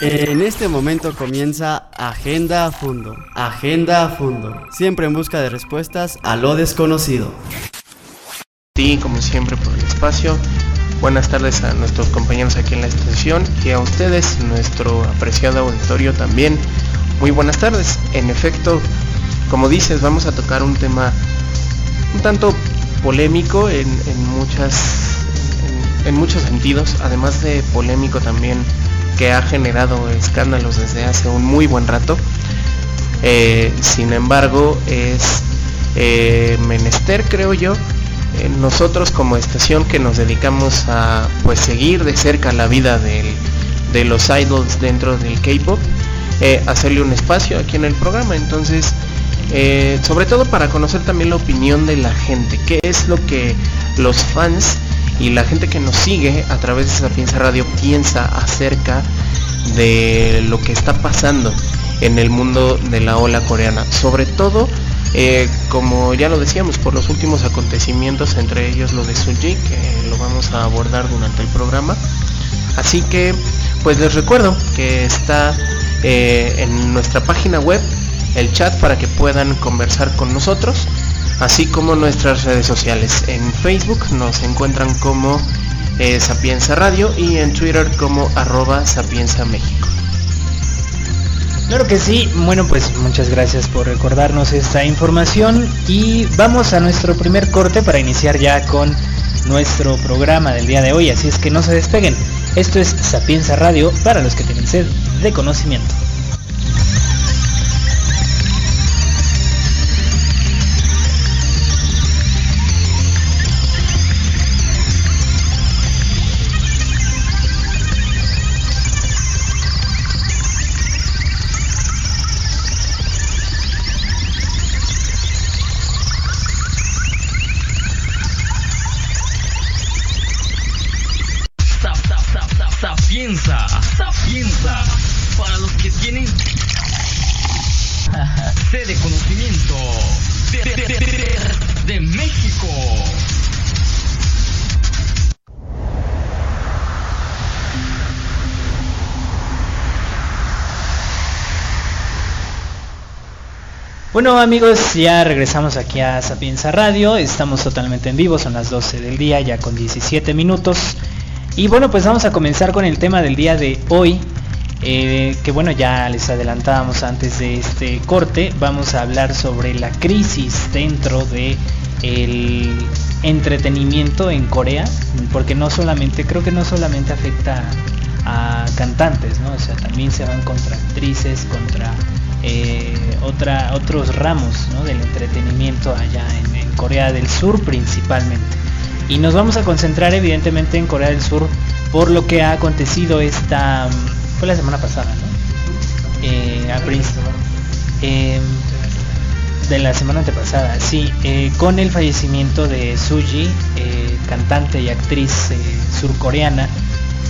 En este momento comienza Agenda a Fundo. Agenda a Fundo. Siempre en busca de respuestas a lo desconocido. Sí, como siempre por el espacio. Buenas tardes a nuestros compañeros aquí en la estación y a ustedes, nuestro apreciado auditorio también. Muy buenas tardes. En efecto, como dices, vamos a tocar un tema un tanto polémico en, muchas en muchos sentidos, además de polémico también que ha generado escándalos desde hace un muy buen rato. Eh, sin embargo, es eh, menester, creo yo, eh, nosotros como estación que nos dedicamos a pues seguir de cerca la vida de los idols dentro del K-pop, hacerle un espacio aquí en el programa. Entonces, sobre todo para conocer también la opinión de la gente, qué es lo que los fans y la gente que nos sigue a través de Sapienza Radio piensa acerca de lo que está pasando en el mundo de la ola coreana. Sobre todo, eh, como ya lo decíamos, por los últimos acontecimientos, entre ellos lo de Sunji, que lo vamos a abordar durante el programa. Así que, pues les recuerdo que está eh, en nuestra página web el chat para que puedan conversar con nosotros así como nuestras redes sociales. En Facebook nos encuentran como eh, Sapienza Radio y en Twitter como arroba Sapienza México. Claro que sí, bueno pues muchas gracias por recordarnos esta información y vamos a nuestro primer corte para iniciar ya con nuestro programa del día de hoy, así es que no se despeguen. Esto es Sapienza Radio para los que tienen sed de conocimiento. Bueno amigos, ya regresamos aquí a Sapienza Radio, estamos totalmente en vivo, son las 12 del día, ya con 17 minutos. Y bueno, pues vamos a comenzar con el tema del día de hoy, eh, que bueno, ya les adelantábamos antes de este corte, vamos a hablar sobre la crisis dentro de entretenimiento en Corea, porque no solamente, creo que no solamente afecta a cantantes, ¿no? O sea, también se van contra actrices, contra eh, otra, otros ramos del entretenimiento allá en, Corea del Sur principalmente. Y nos vamos a concentrar evidentemente en Corea del Sur por lo que ha acontecido esta... fue la semana pasada, ¿no? Eh, eh, de la semana antepasada, sí, con el fallecimiento de Suji, cantante y actriz surcoreana,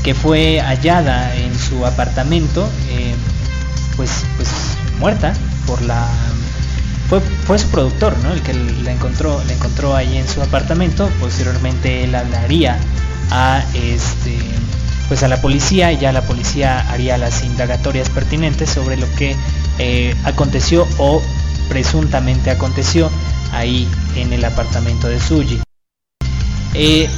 que fue hallada en su apartamento, pues, pues muerta por la fue, fue su productor, ¿no? El que la encontró, la encontró ahí en su apartamento. Posteriormente él hablaría a este pues a la policía y ya la policía haría las indagatorias pertinentes sobre lo que eh, aconteció o presuntamente aconteció ahí en el apartamento de Suji. Eh,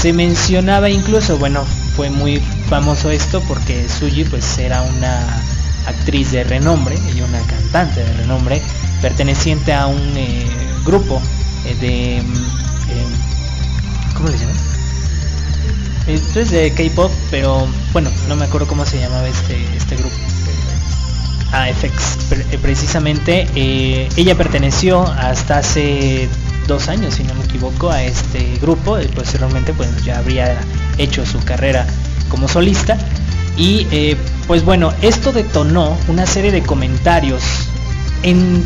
se mencionaba incluso, bueno, fue muy famoso esto porque Suji pues era una actriz de renombre y una cantante de renombre, perteneciente a un eh, grupo eh, de... Eh, ¿Cómo le llaman? Esto es de K-pop, pero bueno, no me acuerdo cómo se llamaba este, este grupo. A FX, precisamente ella perteneció hasta hace dos años, si no me equivoco, a este grupo. Y posteriormente, pues ya habría hecho su carrera como solista. Y pues bueno, esto detonó una serie de comentarios en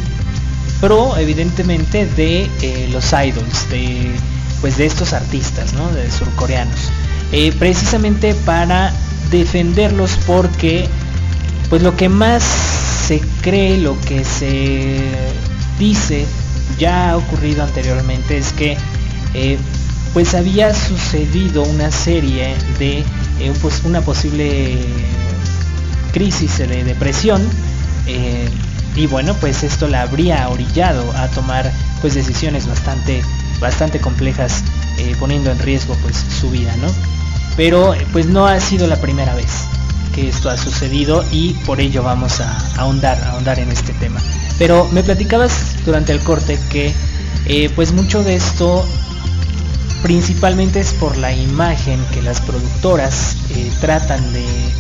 pro, evidentemente, de eh, los idols, de, pues de estos artistas, ¿no? De surcoreanos. Eh, precisamente para defenderlos porque, pues lo que más se cree, lo que se dice, ya ha ocurrido anteriormente, es que eh, pues había sucedido una serie de pues una posible crisis de depresión eh, y bueno pues esto la habría orillado a tomar pues decisiones bastante bastante complejas eh, poniendo en riesgo pues su vida no pero pues no ha sido la primera vez que esto ha sucedido y por ello vamos a ahondar ahondar en este tema. Pero me platicabas durante el corte que pues mucho de esto principalmente es por la imagen que las productoras eh, tratan de eh,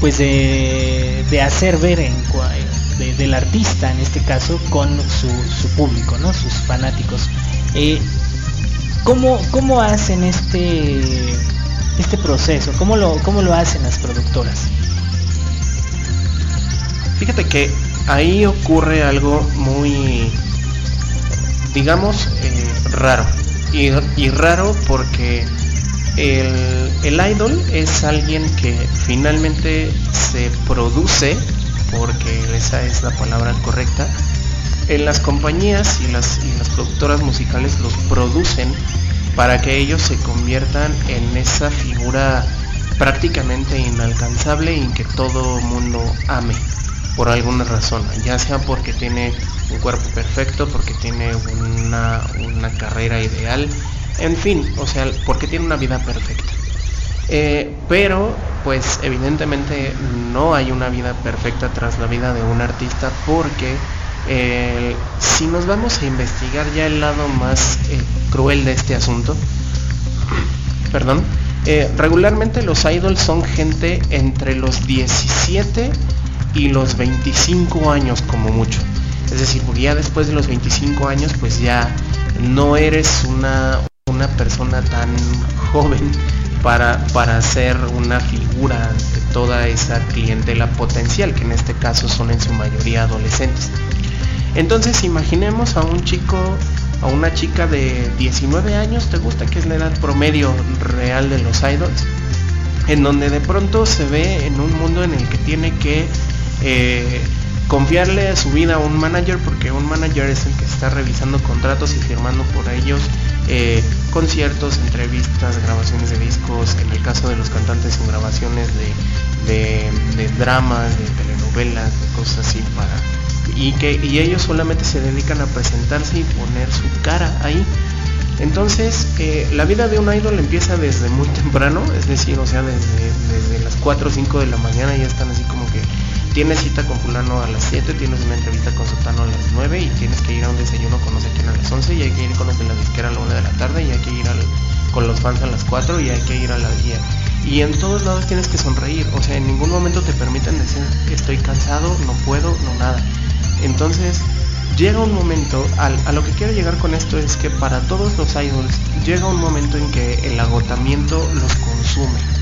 pues de, hacer ver en, del artista en este caso con su, público no sus fanáticos. Eh, ¿cómo, hacen este este proceso cómo lo cómo lo hacen las productoras fíjate que ahí ocurre algo muy digamos raro y, raro porque el, el, idol es alguien que finalmente se produce, porque esa es la palabra correcta, en las compañías y las, y las productoras musicales los producen para que ellos se conviertan en esa figura prácticamente inalcanzable y que todo mundo ame por alguna razón, ya sea porque tiene un cuerpo perfecto, porque tiene una, carrera ideal, en fin, o sea, porque tiene una vida perfecta. Eh, pero, pues evidentemente no hay una vida perfecta tras la vida de un artista porque eh, si nos vamos a investigar ya el lado más eh, cruel de este asunto, perdón, regularmente los idols son gente entre los 17 y los 25 años como mucho. Es decir, porque ya después de los 25 años pues ya no eres una, una persona tan joven para, para ser una figura ante toda esa clientela potencial, que en este caso son en su mayoría adolescentes. Entonces imaginemos a un chico, a una chica de 19 años, ¿te gusta que es la edad promedio real de los idols? En donde de pronto se ve en un mundo en el que tiene que eh, confiarle su vida a un manager porque un manager es el que está revisando contratos y firmando por ellos eh, conciertos, entrevistas, grabaciones de discos, en el caso de los cantantes son grabaciones de, dramas, de telenovelas, de cosas así para y que y ellos solamente se dedican a presentarse y poner su cara ahí. Entonces, eh, la vida de un idol empieza desde muy temprano, es decir, o sea, desde, desde las 4 o 5 de la mañana ya están así como que tienes cita con fulano a las 7, tienes una entrevista con sotano a las 9 y tienes que ir a un desayuno con no sé quién a las 11 y hay que ir con los de la disquera a la 1 de la tarde y hay que ir con los fans a las 4 y hay que ir a la guía. Y en todos lados tienes que sonreír, o sea, en ningún momento te permiten decir estoy cansado, no puedo, no nada. Entonces, llega un momento, a lo que quiero llegar con esto es que para todos los idols llega un momento en que el agotamiento los consume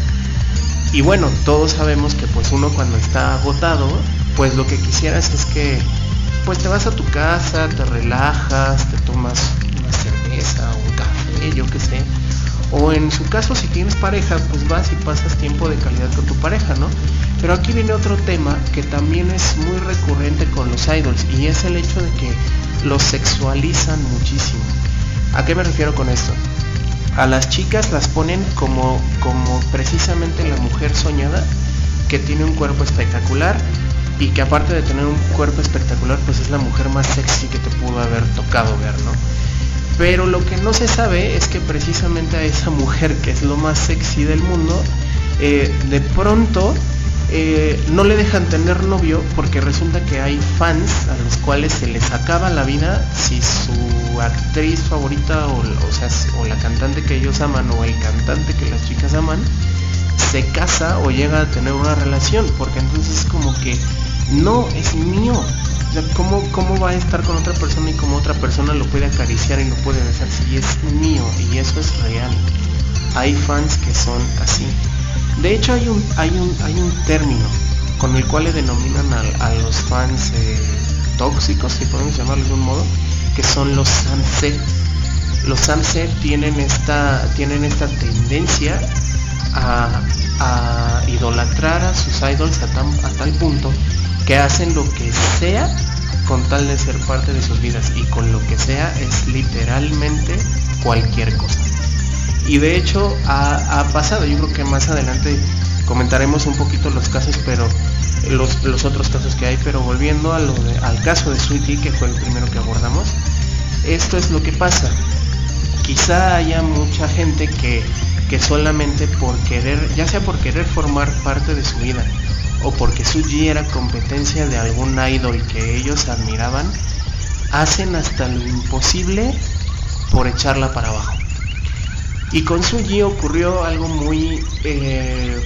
y bueno, todos sabemos que pues uno cuando está agotado, pues lo que quisieras es que pues te vas a tu casa, te relajas, te tomas una cerveza un café, yo qué sé. O en su caso si tienes pareja, pues vas y pasas tiempo de calidad con tu pareja, ¿no? Pero aquí viene otro tema que también es muy recurrente con los idols y es el hecho de que los sexualizan muchísimo. ¿A qué me refiero con esto? A las chicas las ponen como, como precisamente la mujer soñada que tiene un cuerpo espectacular y que aparte de tener un cuerpo espectacular pues es la mujer más sexy que te pudo haber tocado ver, ¿no? Pero lo que no se sabe es que precisamente a esa mujer que es lo más sexy del mundo, eh, de pronto eh, no le dejan tener novio porque resulta que hay fans a los cuales se les acaba la vida si su actriz favorita o, o la cantante que ellos aman o el cantante que las chicas aman se casa o llega a tener una relación porque entonces es como que no es mío. O sea, ¿cómo, ¿cómo va a estar con otra persona y como otra persona lo puede acariciar y lo puede besar si es mío y eso es real hay fans que son así de hecho hay un, hay un, hay un término con el cual le denominan a, los fans eh, tóxicos, si podemos llamarlo de un modo, que son los sunset. Los sunset tienen esta, tienen esta tendencia a, idolatrar a sus idols a, a tal punto que hacen lo que sea con tal de ser parte de sus vidas y con lo que sea es literalmente cualquier cosa. Y de hecho ha, pasado, yo creo que más adelante comentaremos un poquito los casos, pero los, otros casos que hay, pero volviendo al caso de Sweetie, que fue el primero que abordamos, esto es lo que pasa. Quizá haya mucha gente que, que solamente por querer, ya sea por querer formar parte de su vida, o porque Suji era competencia de algún idol que ellos admiraban, hacen hasta lo imposible por echarla para abajo. Y con Suji ocurrió algo muy... Eh,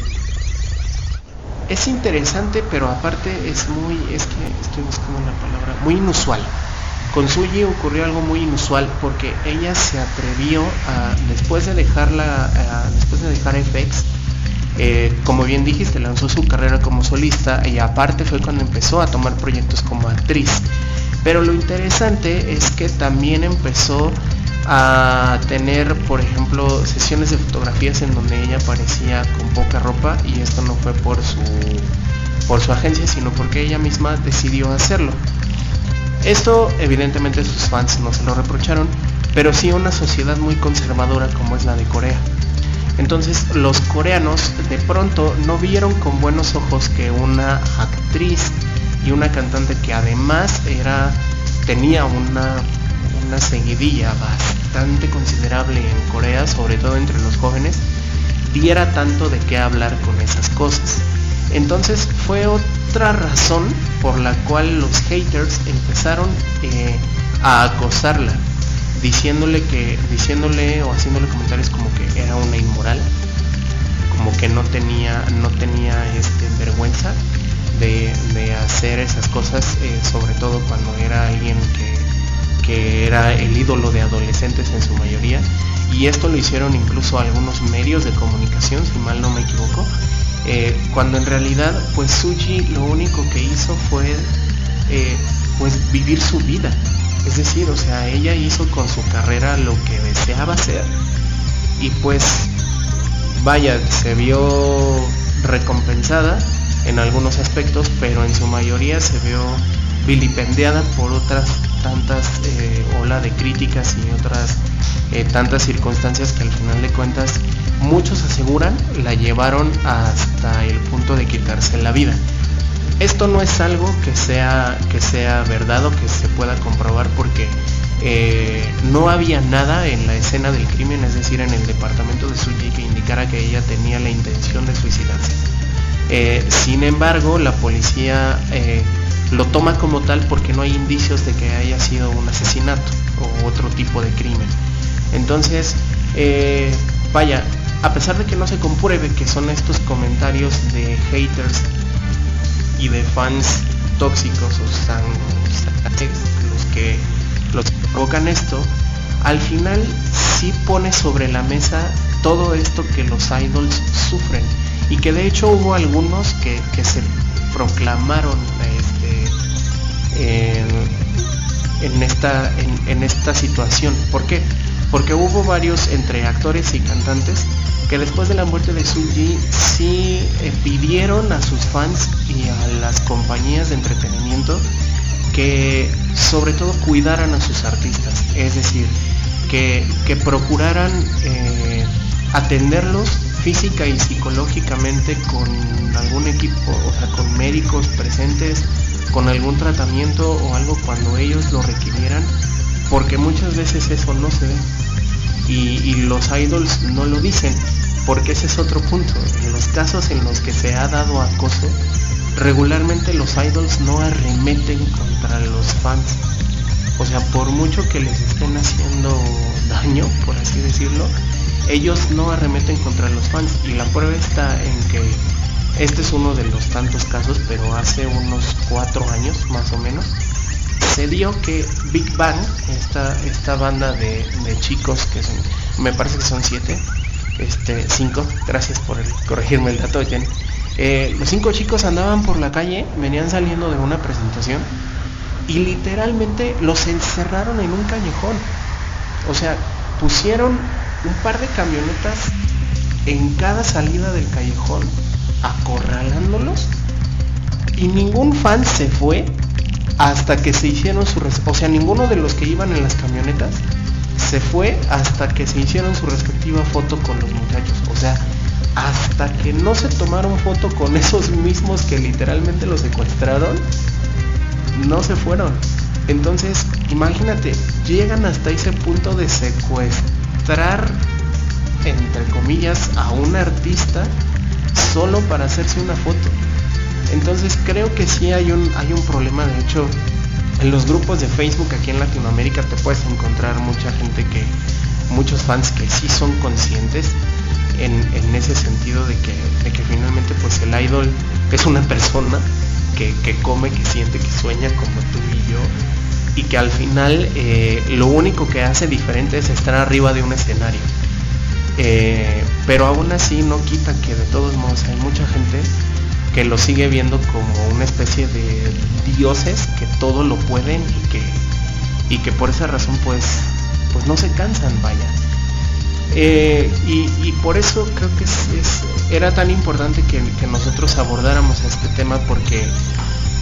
es interesante, pero aparte es muy... Es que estoy buscando una palabra. Muy inusual. Con Suji ocurrió algo muy inusual porque ella se atrevió a, después de dejarla, después de dejar FX, eh, como bien dijiste, lanzó su carrera como solista y aparte fue cuando empezó a tomar proyectos como actriz. Pero lo interesante es que también empezó a tener, por ejemplo, sesiones de fotografías en donde ella aparecía con poca ropa y esto no fue por su, por su agencia, sino porque ella misma decidió hacerlo. Esto evidentemente sus fans no se lo reprocharon, pero sí una sociedad muy conservadora como es la de Corea. Entonces los coreanos de pronto no vieron con buenos ojos que una actriz y una cantante que además era tenía una, una seguidilla bastante considerable en Corea, sobre todo entre los jóvenes, diera tanto de qué hablar con esas cosas. Entonces fue otra razón por la cual los haters empezaron eh, a acosarla diciéndole que, diciéndole o haciéndole comentarios como que era una inmoral, como que no tenía, no tenía este, vergüenza de, hacer esas cosas, eh, sobre todo cuando era alguien que, que era el ídolo de adolescentes en su mayoría. Y esto lo hicieron incluso algunos medios de comunicación, si mal no me equivoco, eh, cuando en realidad pues Suji lo único que hizo fue eh, pues vivir su vida es decir, o sea, ella hizo con su carrera lo que deseaba hacer y pues vaya, se vio recompensada en algunos aspectos, pero en su mayoría se vio vilipendiada por otras tantas eh, ola de críticas y otras eh, tantas circunstancias que al final de cuentas muchos aseguran la llevaron hasta el punto de quitarse la vida. Esto no es algo que sea, que sea verdad o que se pueda comprobar porque eh, no había nada en la escena del crimen, es decir, en el departamento de Suji que indicara que ella tenía la intención de suicidarse. Eh, sin embargo, la policía lo toma como tal porque no hay indicios de que haya sido un asesinato o otro tipo de crimen. Entonces, vaya, a pesar de que no se compruebe que son estos comentarios de haters y de fans tóxicos o los que provocan esto, al final sí pone sobre la mesa todo esto que los idols sufren y que de hecho hubo algunos que, se proclamaron en, esta, en, esta situación. ¿Por qué? Porque hubo varios entre actores y cantantes que después de la muerte de Suji sí eh, pidieron a sus fans y a las compañías de entretenimiento que sobre todo cuidaran a sus artistas, es decir, que, procuraran eh, atenderlos física y psicológicamente con algún equipo, o sea, con médicos presentes, con algún tratamiento o algo cuando ellos lo requirieran, porque muchas veces eso no se ve. y los idols no lo dicen porque ese es otro punto. En los casos en los que se ha dado acoso, regularmente los idols no arremeten contra los fans. O sea, por mucho que les estén haciendo daño, por así decirlo, ellos no arremeten contra los fans. Y la prueba está en que este es uno de los tantos casos, pero hace unos cuatro años más o menos, se dio que Big Bang, esta, esta banda de, de chicos que son, me parece que son siete, este, cinco, gracias por corregirme el dato, Jen. Eh, los cinco chicos andaban por la calle, venían saliendo de una presentación y literalmente los encerraron en un callejón. O sea, pusieron un par de camionetas en cada salida del callejón, acorralándolos y ningún fan se fue hasta que se hicieron su... O sea, ninguno de los que iban en las camionetas se fue hasta que se hicieron su respectiva foto con los muchachos. O sea, hasta que no se tomaron foto con esos mismos que literalmente los secuestraron, no se fueron. Entonces, imagínate, llegan hasta ese punto de secuestrar, entre comillas, a un artista solo para hacerse una foto. Entonces creo que sí hay un, hay un problema, de hecho, en los grupos de Facebook aquí en Latinoamérica te puedes encontrar mucha gente que, muchos fans que sí son conscientes en, ese sentido de que, que, finalmente pues el idol es una persona que, come, que siente, que sueña como tú y yo y que al final eh, lo único que hace diferente es estar arriba de un escenario. Eh, pero aún así no quita que de todos modos hay mucha gente que lo sigue viendo como una especie de dioses que todo lo pueden y que, y que por esa razón pues, pues no se cansan, vaya. Eh, y, por eso creo que era tan importante que, nosotros abordáramos este tema porque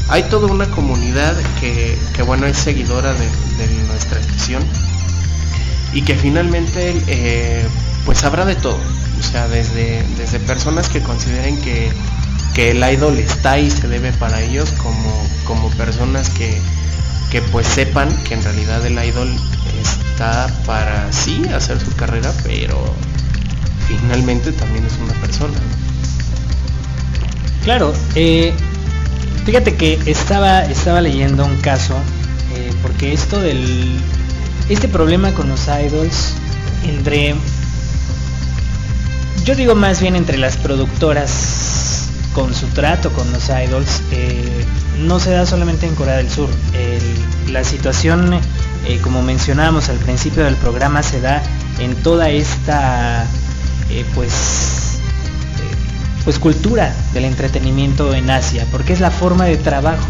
hay toda una comunidad que, bueno es seguidora de, nuestra estación y que finalmente eh, pues habrá de todo o sea desde, desde personas que consideren que, que el idol está y se debe para ellos como, como personas que, que pues sepan que en realidad el idol está para sí hacer su carrera, pero finalmente también es una persona. Claro, eh, fíjate que estaba, estaba leyendo un caso, eh, porque esto del. Este problema con los idols, entre. Yo digo más bien entre las productoras con su trato con los idols, eh, no se da solamente en Corea del Sur. la situación eh, como mencionábamos al principio del programa, se da en toda esta eh, pues, pues cultura del entretenimiento en Asia, porque es la forma de trabajo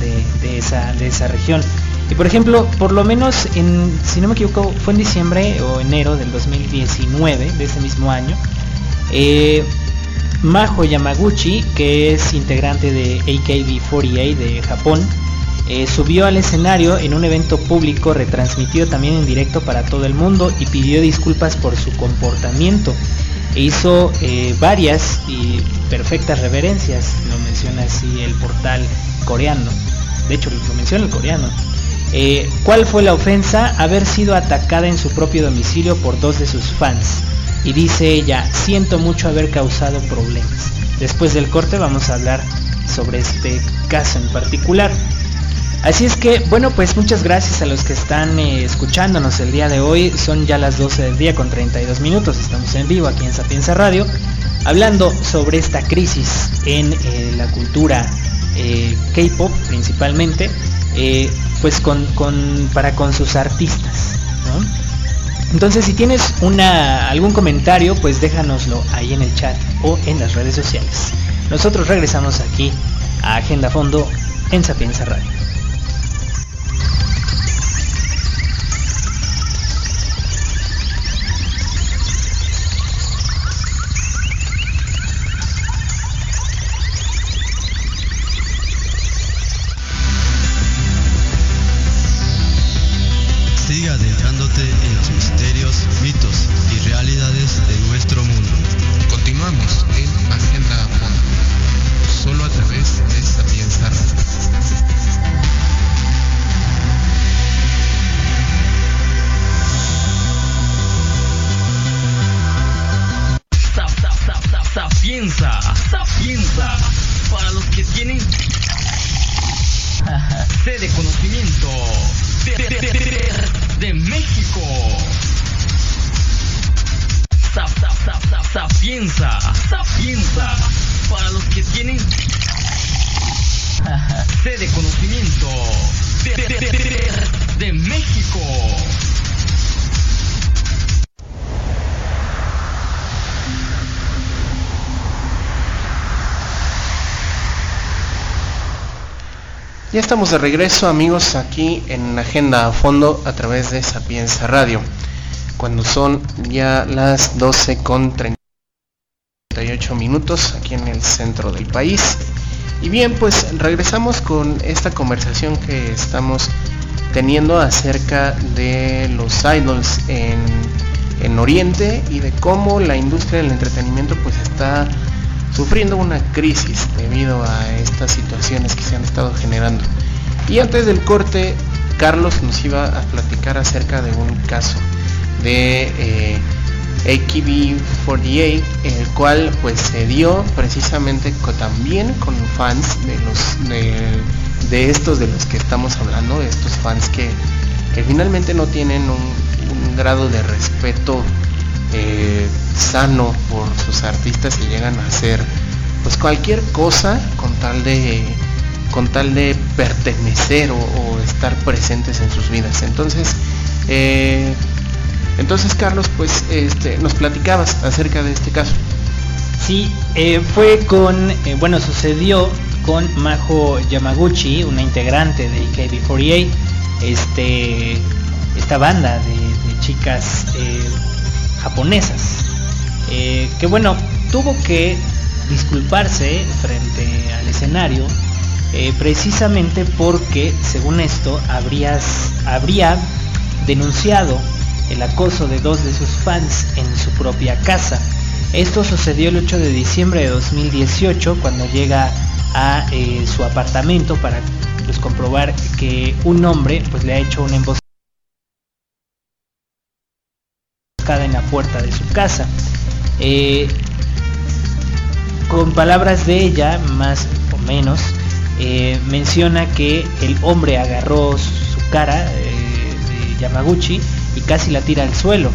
de, esa, de esa región. Y por ejemplo, por lo menos en, si no me equivoco, fue en diciembre o enero del 2019, de ese mismo año, Majo Yamaguchi, que es integrante de AKB48 de Japón, eh, subió al escenario en un evento público retransmitido también en directo para todo el mundo y pidió disculpas por su comportamiento. E hizo eh, varias y perfectas reverencias, lo menciona así el portal coreano. De hecho, lo menciona el coreano. Eh, ¿Cuál fue la ofensa? Haber sido atacada en su propio domicilio por dos de sus fans. Y dice ella, siento mucho haber causado problemas. Después del corte vamos a hablar sobre este caso en particular. Así es que, bueno, pues muchas gracias a los que están eh, escuchándonos el día de hoy. Son ya las 12 del día con 32 minutos. Estamos en vivo aquí en Sapienza Radio, hablando sobre esta crisis en eh, la cultura eh, K-pop principalmente, pues con, para con sus artistas. Entonces, si tienes una, algún comentario, pues déjanoslo ahí en el chat o en las redes sociales. Nosotros regresamos aquí a Agenda Fondo en Sapienza Radio. Ya estamos de regreso amigos aquí en Agenda a Fondo a través de Sapienza Radio. Cuando son ya las 12 con 38 minutos aquí en el centro del país. Y bien, pues regresamos con esta conversación que estamos teniendo acerca de los idols en, en Oriente y de cómo la industria del entretenimiento pues está sufriendo una crisis debido a estas situaciones que se han estado generando. Y antes del corte, Carlos nos iba a platicar acerca de un caso de eh, AKB48, el cual pues se dio precisamente también con fans de los de, estos de los que estamos hablando, estos fans que, finalmente no tienen un, grado de respeto eh, sano por sus artistas y llegan a hacer pues cualquier cosa con tal de con tal de pertenecer o, estar presentes en sus vidas. Entonces, eh, entonces Carlos, pues este, nos platicabas acerca de este caso. Sí, eh, fue con, bueno, sucedió con Majo Yamaguchi, una integrante de AKB48, este, esta banda de, chicas japonesas, que bueno, tuvo que disculparse frente al escenario eh, precisamente porque, según esto, habrías, habría denunciado el acoso de dos de sus fans en su propia casa. Esto sucedió el 8 de diciembre de 2018 cuando llega a eh, su apartamento para pues, comprobar que un hombre pues, le ha hecho una emboscada en la puerta de su casa. Eh, con palabras de ella, más o menos, eh, menciona que el hombre agarró su cara eh, de Yamaguchi y casi la tira al suelo.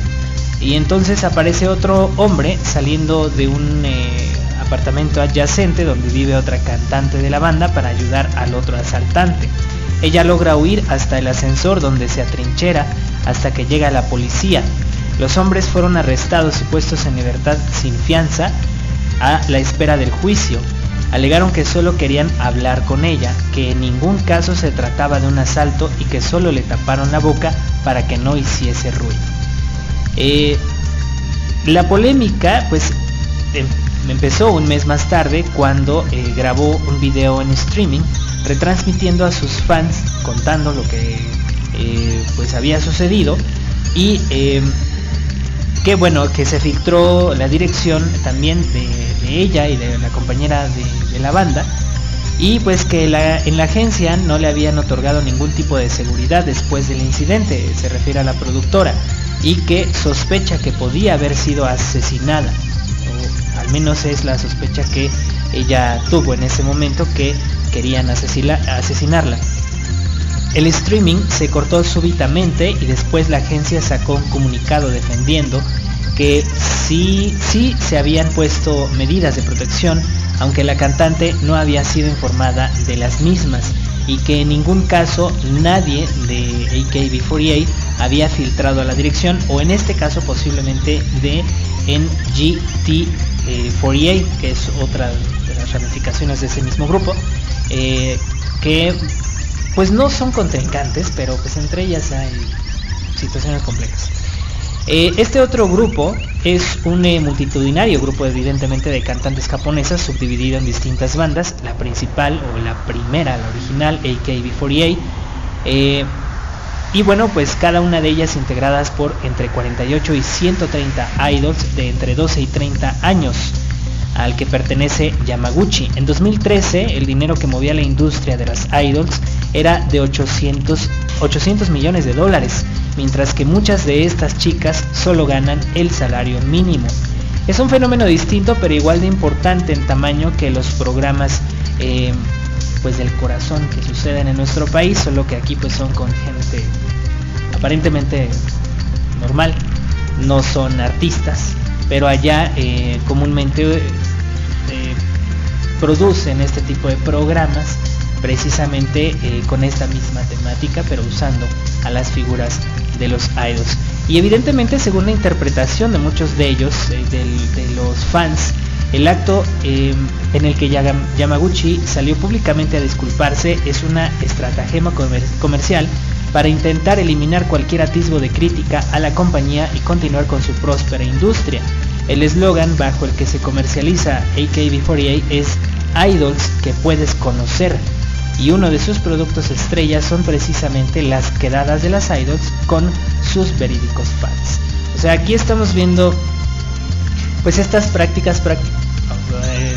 Y entonces aparece otro hombre saliendo de un apartamento adyacente donde vive otra cantante de la banda para ayudar al otro asaltante. Ella logra huir hasta el ascensor donde se atrinchera hasta que llega la policía. Los hombres fueron arrestados y puestos en libertad sin fianza a la espera del juicio alegaron que solo querían hablar con ella, que en ningún caso se trataba de un asalto y que solo le taparon la boca para que no hiciese ruido. Eh, la polémica pues em, empezó un mes más tarde cuando eh, grabó un video en streaming retransmitiendo a sus fans contando lo que eh, pues había sucedido y em, que bueno, que se filtró la dirección también de, ella y de la compañera de, la banda y pues que en la agencia no le habían otorgado ningún tipo de seguridad después del incidente, se refiere a la productora, y que sospecha que podía haber sido asesinada, o al menos es la sospecha que ella tuvo en ese momento que querían asesinarla. El streaming se cortó súbitamente y después la agencia sacó un comunicado defendiendo que sí, sí se habían puesto medidas de protección, aunque la cantante no había sido informada de las mismas y que en ningún caso nadie de AKB48 había filtrado a la dirección o en este caso posiblemente de NGT48 que es otra de las ramificaciones de ese mismo grupo eh, que pues no son contrincantes, pero pues entre ellas hay situaciones complejas. Eh, este otro grupo es un eh, multitudinario grupo evidentemente de cantantes japonesas subdividido en distintas bandas, la principal o la primera, la original, AKB48, eh, y bueno, pues cada una de ellas integradas por entre 48 y 130 idols de entre 12 y 30 años al que pertenece Yamaguchi. En 2013 el dinero que movía la industria de las idols era de 800, 800 millones de dólares, mientras que muchas de estas chicas solo ganan el salario mínimo. Es un fenómeno distinto pero igual de importante en tamaño que los programas eh, pues del corazón que suceden en nuestro país, solo que aquí pues son con gente aparentemente normal, no son artistas, pero allá eh, comúnmente eh, producen este tipo de programas precisamente eh, con esta misma temática, pero usando a las figuras de los idols. Y evidentemente, según la interpretación de muchos de ellos, de los fans, el acto en el que Yamaguchi salió públicamente a disculparse es una estratagema comercial para intentar eliminar cualquier atisbo de crítica a la compañía y continuar con su próspera industria. El eslogan bajo el que se comercializa AKB48 es Idols que puedes conocer y uno de sus productos estrellas son precisamente las quedadas de las idols con sus verídicos fans. O sea, aquí estamos viendo pues estas prácticas eh,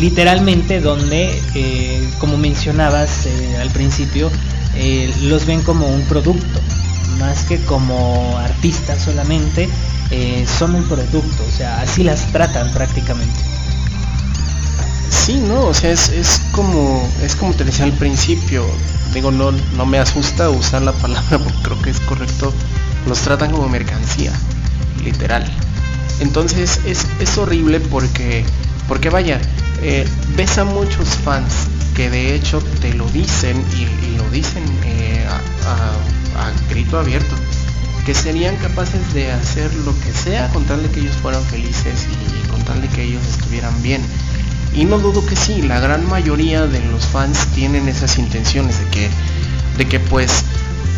literalmente donde, eh, como mencionabas eh, al principio, los ven como un producto, más que como artistas solamente, son un producto, o sea, así las tratan prácticamente. Sí, no, o sea, es, es como es como te decía al principio, digo, no, no me asusta usar la palabra porque creo que es correcto, los tratan como mercancía, literal. Entonces es, es horrible porque, porque vaya, eh, ves a muchos fans que de hecho te lo dicen y, lo dicen eh, a, grito abierto, que serían capaces de hacer lo que sea con tal de que ellos fueran felices y, con tal de que ellos estuvieran bien. Y no dudo que sí, la gran mayoría de los fans tienen esas intenciones de que, de que pues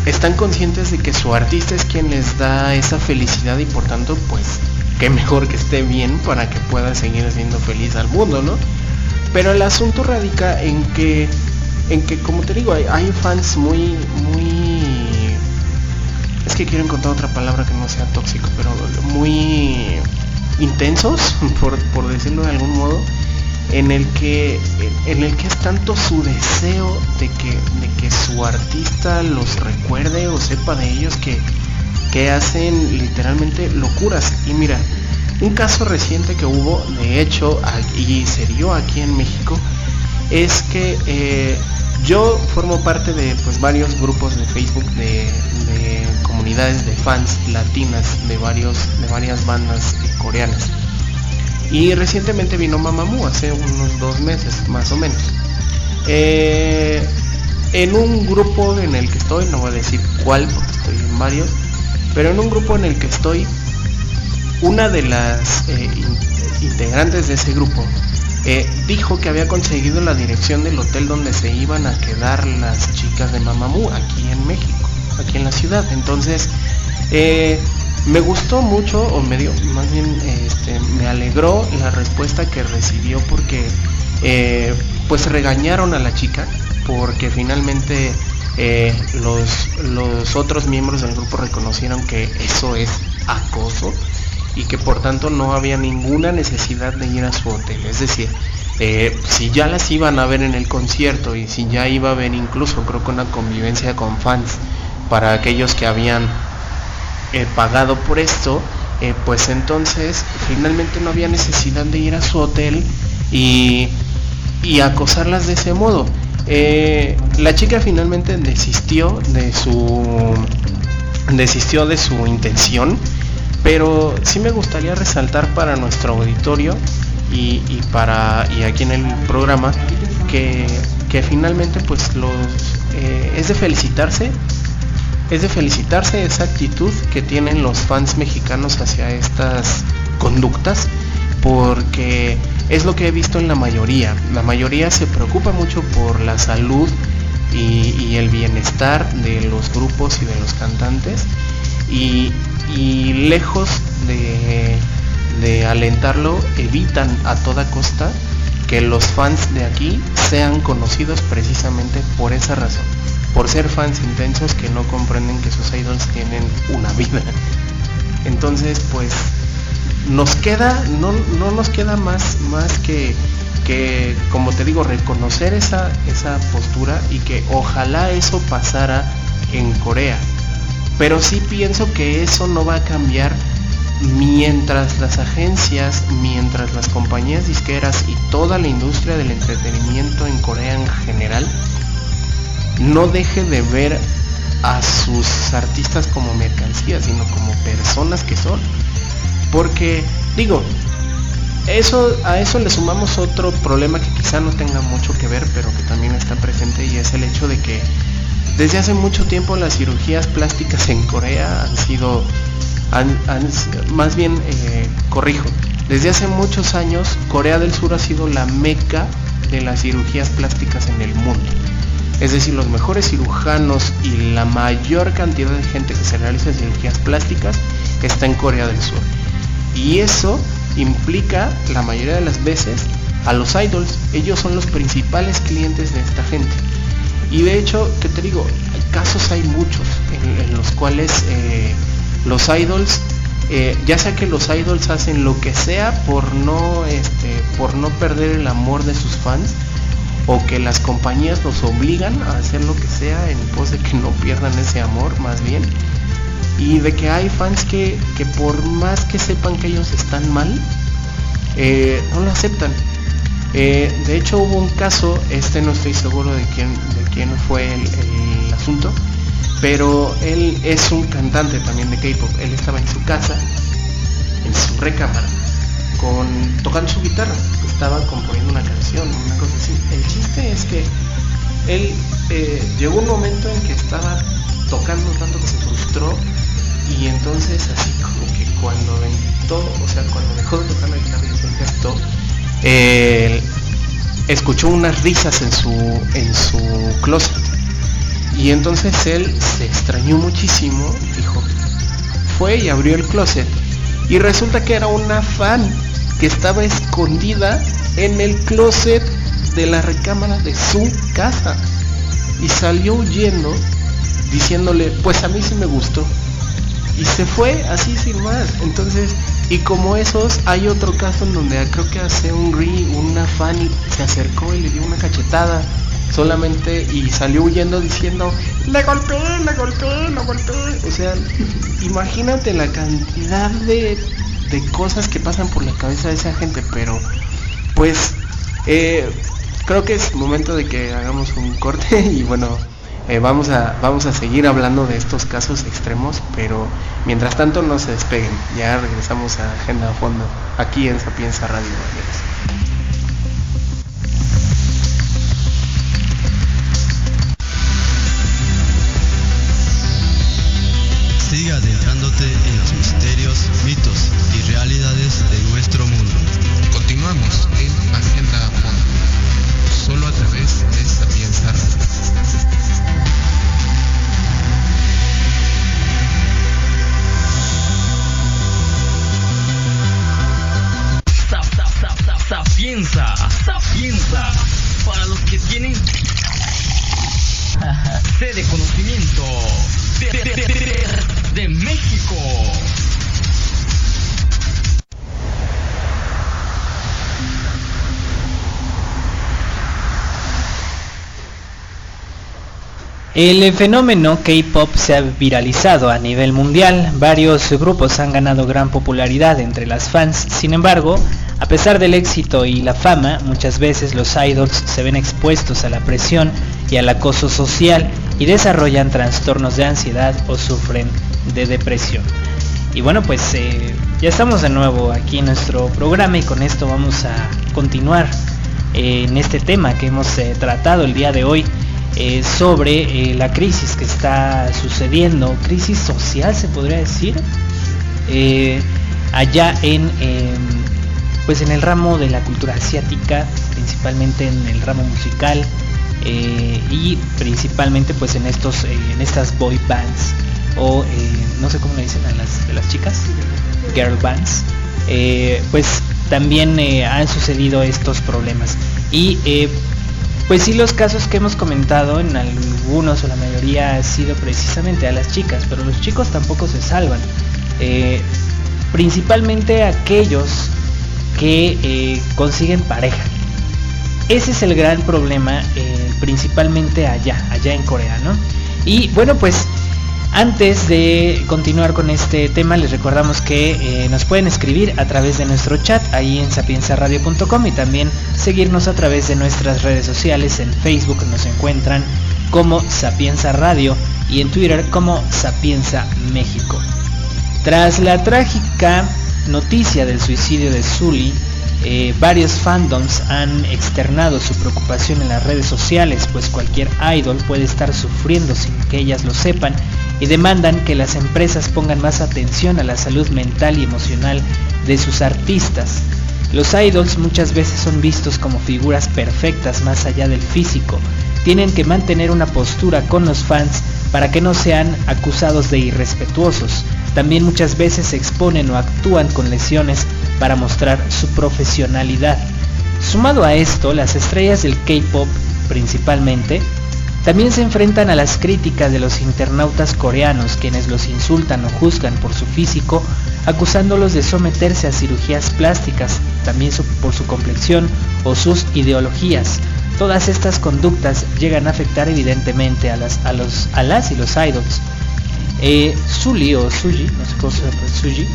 están conscientes de que su artista es quien les da esa felicidad y por tanto pues qué mejor que esté bien para que pueda seguir siendo feliz al mundo, ¿no? Pero el asunto radica en que, en que como te digo, hay, fans muy, muy... Es que quiero encontrar otra palabra que no sea tóxico, pero muy intensos, por, por decirlo de algún modo, en el que en el que es tanto su deseo de que, de que su artista los recuerde o sepa de ellos que, que hacen literalmente locuras. Y mira, un caso reciente que hubo, de hecho, y se dio aquí en México, es que eh, yo formo parte de pues, varios grupos de Facebook de, comunidades de fans latinas de, varios, de varias bandas coreanas. Y recientemente vino Mamamoo, hace unos dos meses más o menos. Eh, en un grupo en el que estoy, no voy a decir cuál porque estoy en varios, pero en un grupo en el que estoy, una de las eh, integrantes de ese grupo eh, dijo que había conseguido la dirección del hotel donde se iban a quedar las chicas de Mamamoo aquí en México, aquí en la ciudad. Entonces, eh, me gustó mucho, o me dio, más bien este, me alegró la respuesta que recibió porque pues regañaron a la chica porque finalmente eh, los otros miembros del grupo reconocieron que eso es acoso y que por tanto no había ninguna necesidad de ir a su hotel. Es decir, eh, si ya las iban a ver en el concierto y si ya iba a haber incluso creo que una convivencia con fans para aquellos que habían eh, pagado por esto, pues entonces finalmente no había necesidad de ir a su hotel y, y acosarlas de ese modo. Eh, la chica finalmente desistió de su desistió de su intención, pero sí me gustaría resaltar para nuestro auditorio y, para y aquí en el programa que, finalmente pues los eh, es de felicitarse es de felicitarse esa actitud que tienen los fans mexicanos hacia estas conductas porque es lo que he visto en la mayoría. La mayoría se preocupa mucho por la salud y, el bienestar de los grupos y de los cantantes y, lejos de, de alentarlo evitan a toda costa que los fans de aquí sean conocidos precisamente por esa razón, por ser fans intensos que no comprenden que sus idols tienen una vida. Entonces, pues nos queda, no, no nos queda más, más que, que, como te digo, reconocer esa, esa postura y que ojalá eso pasara en Corea. Pero sí pienso que eso no va a cambiar mientras las agencias, mientras las compañías disqueras y toda la industria del entretenimiento en Corea en general no deje de ver a sus artistas como mercancías, sino como personas que son. Porque, digo, eso, a eso le sumamos otro problema que quizá no tenga mucho que ver, pero que también está presente y es el hecho de que desde hace mucho tiempo las cirugías plásticas en Corea han sido, más bien, eh, corrijo, desde hace muchos años Corea del Sur ha sido la meca de las cirugías plásticas en el mundo. Es decir, los mejores cirujanos y la mayor cantidad de gente que se realiza cirugías plásticas está en Corea del Sur. Y eso implica la mayoría de las veces a los idols. Ellos son los principales clientes de esta gente. Y de hecho, que te digo, casos hay muchos en, los cuales eh, los idols eh, ya sea que los idols hacen lo que sea por no, este, por no perder el amor de sus fans, o que las compañías los obligan a hacer lo que sea en pos de que no pierdan ese amor, más bien. Y de que hay fans que, que por más que sepan que ellos están mal, eh, no lo aceptan. Eh, de hecho hubo un caso, este no estoy seguro de quién, de quién fue el, asunto, pero él es un cantante también de K-pop. Él estaba en su casa, en su recámara, con, tocando su guitarra, estaba componiendo una canción, una cosa así. El chiste es que él eh, llegó un momento en que estaba tocando tanto que se frustró y entonces así como que cuando todo, o sea, cuando dejó de tocar la guitarra y se escuchó unas risas en su, en su closet. Y entonces él se extrañó muchísimo, dijo, fue y abrió el closet. Y resulta que era una fan que estaba escondida en el closet de la recámara de su casa. Y salió huyendo diciéndole, pues a mí sí me gustó. Y se fue así sin más. Entonces y como esos, hay otro caso en donde creo que hace un ri, una fan y se acercó y le dio una cachetada solamente y salió huyendo diciendo, le golpeé, le golpeé, le golpeé. O sea, imagínate la cantidad de, de cosas que pasan por la cabeza de esa gente, pero pues eh, creo que es momento de que hagamos un corte y bueno, eh, vamos, a, vamos a seguir hablando de estos casos extremos, pero mientras tanto no se despeguen. Ya regresamos a Agenda a Fondo, aquí en Sapienza Radio. El fenómeno K-Pop se ha viralizado a nivel mundial, varios grupos han ganado gran popularidad entre las fans, sin embargo, a pesar del éxito y la fama, muchas veces los idols se ven expuestos a la presión y al acoso social y desarrollan trastornos de ansiedad o sufren de depresión. Y bueno, pues eh, ya estamos de nuevo aquí en nuestro programa y con esto vamos a continuar eh, en este tema que hemos eh, tratado el día de hoy eh, sobre eh, la crisis que está sucediendo, crisis social se podría decir, eh, allá en, em, pues en el ramo de la cultura asiática, principalmente en el ramo musical y principalmente pues en estos, en estas boy bands o no sé cómo le dicen a las, de las chicas, girl bands, pues también han sucedido estos problemas. Y pues sí, los casos que hemos comentado en algunos o la mayoría ha sido precisamente a las chicas, pero los chicos tampoco se salvan. Eh, principalmente aquellos que eh, consiguen pareja. Ese es el gran problema, eh, principalmente allá, allá en Corea, ¿no? Y bueno, pues antes de continuar con este tema, les recordamos que eh, nos pueden escribir a través de nuestro chat ahí en sapiensaradio.com y también seguirnos a través de nuestras redes sociales. En Facebook nos encuentran como Sapienza Radio y en Twitter como Sapienza México. Tras la trágica noticia del suicidio de Zully, eh, varios fandoms han externado su preocupación en las redes sociales, pues cualquier idol puede estar sufriendo sin que ellas lo sepan y demandan que las empresas pongan más atención a la salud mental y emocional de sus artistas. Los idols muchas veces son vistos como figuras perfectas más allá del físico. Tienen que mantener una postura con los fans para que no sean acusados de irrespetuosos. También muchas veces se exponen o actúan con lesiones para mostrar su profesionalidad. Sumado a esto, las estrellas del K-Pop principalmente también se enfrentan a las críticas de los internautas coreanos, quienes los insultan o juzgan por su físico, acusándolos de someterse a cirugías plásticas, también por su complexión o sus ideologías. Todas estas conductas llegan a afectar evidentemente a las, y los idols. Eh, Sully o Suji, Suji,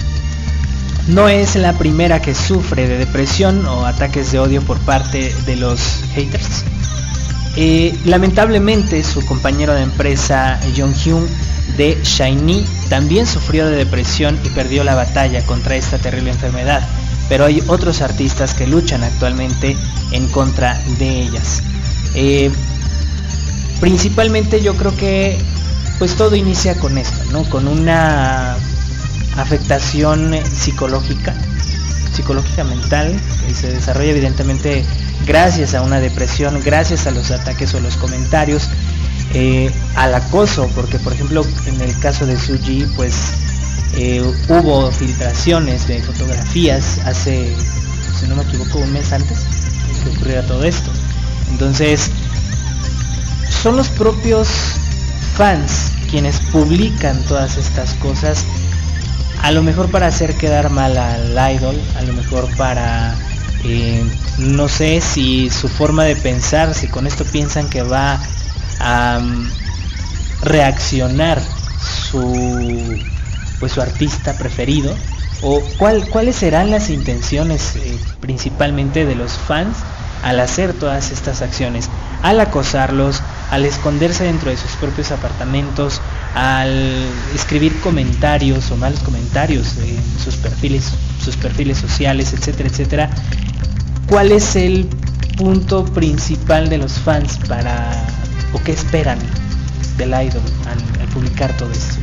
no es la primera que sufre de depresión o ataques de odio por parte de los haters. Eh, lamentablemente su compañero de empresa Jong Hyun de Shiny también sufrió de depresión y perdió la batalla contra esta terrible enfermedad, pero hay otros artistas que luchan actualmente en contra de ellas. Eh, principalmente yo creo que pues todo inicia con esto, ¿no? Con una afectación psicológica, psicológica mental, que se desarrolla evidentemente gracias a una depresión, gracias a los ataques o los comentarios, eh, al acoso, porque por ejemplo en el caso de Suji, pues eh, hubo filtraciones de fotografías hace, si no me equivoco, un mes antes que ocurriera todo esto. Entonces, son los propios fans quienes publican todas estas cosas a lo mejor para hacer quedar mal al idol, a lo mejor para, eh, no sé si su forma de pensar, si con esto piensan que va a mm, reaccionar su, pues su artista preferido, o cuál, cuáles serán las intenciones eh, principalmente de los fans al hacer todas estas acciones, al acosarlos, al esconderse dentro de sus propios apartamentos, al escribir comentarios o malos comentarios en sus perfiles, sus perfiles sociales, etcétera, etcétera. ¿Cuál es el punto principal de los fans para o qué esperan del idol al, publicar todo esto?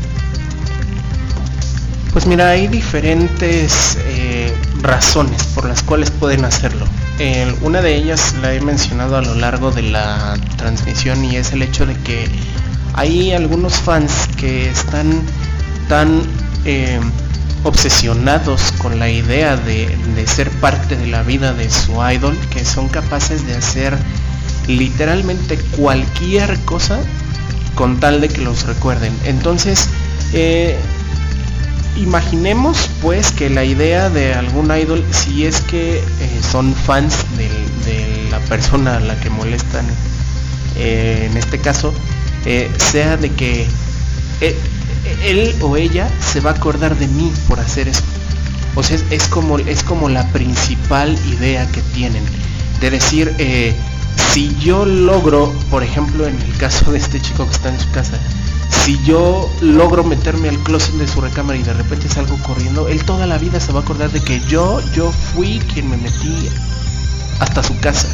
Pues mira, hay diferentes eh, razones por las cuales pueden hacerlo. una de ellas la he mencionado a lo largo de la transmisión y es el hecho de que hay algunos fans que están tan eh, obsesionados con la idea de, ser parte de la vida de su idol que son capaces de hacer literalmente cualquier cosa con tal de que los recuerden. Entonces, eh, imaginemos pues que la idea de algún idol, si es que eh, son fans de, la persona a la que molestan, en este caso, eh, sea de que eh, él o ella se va a acordar de mí por hacer eso. O sea, es, como, es como la principal idea que tienen. De decir, eh, si yo logro, por ejemplo, en el caso de este chico que está en su casa, si yo logro meterme al closet de su recámara y de repente salgo corriendo, él toda la vida se va a acordar de que yo, yo fui quien me metí hasta su casa.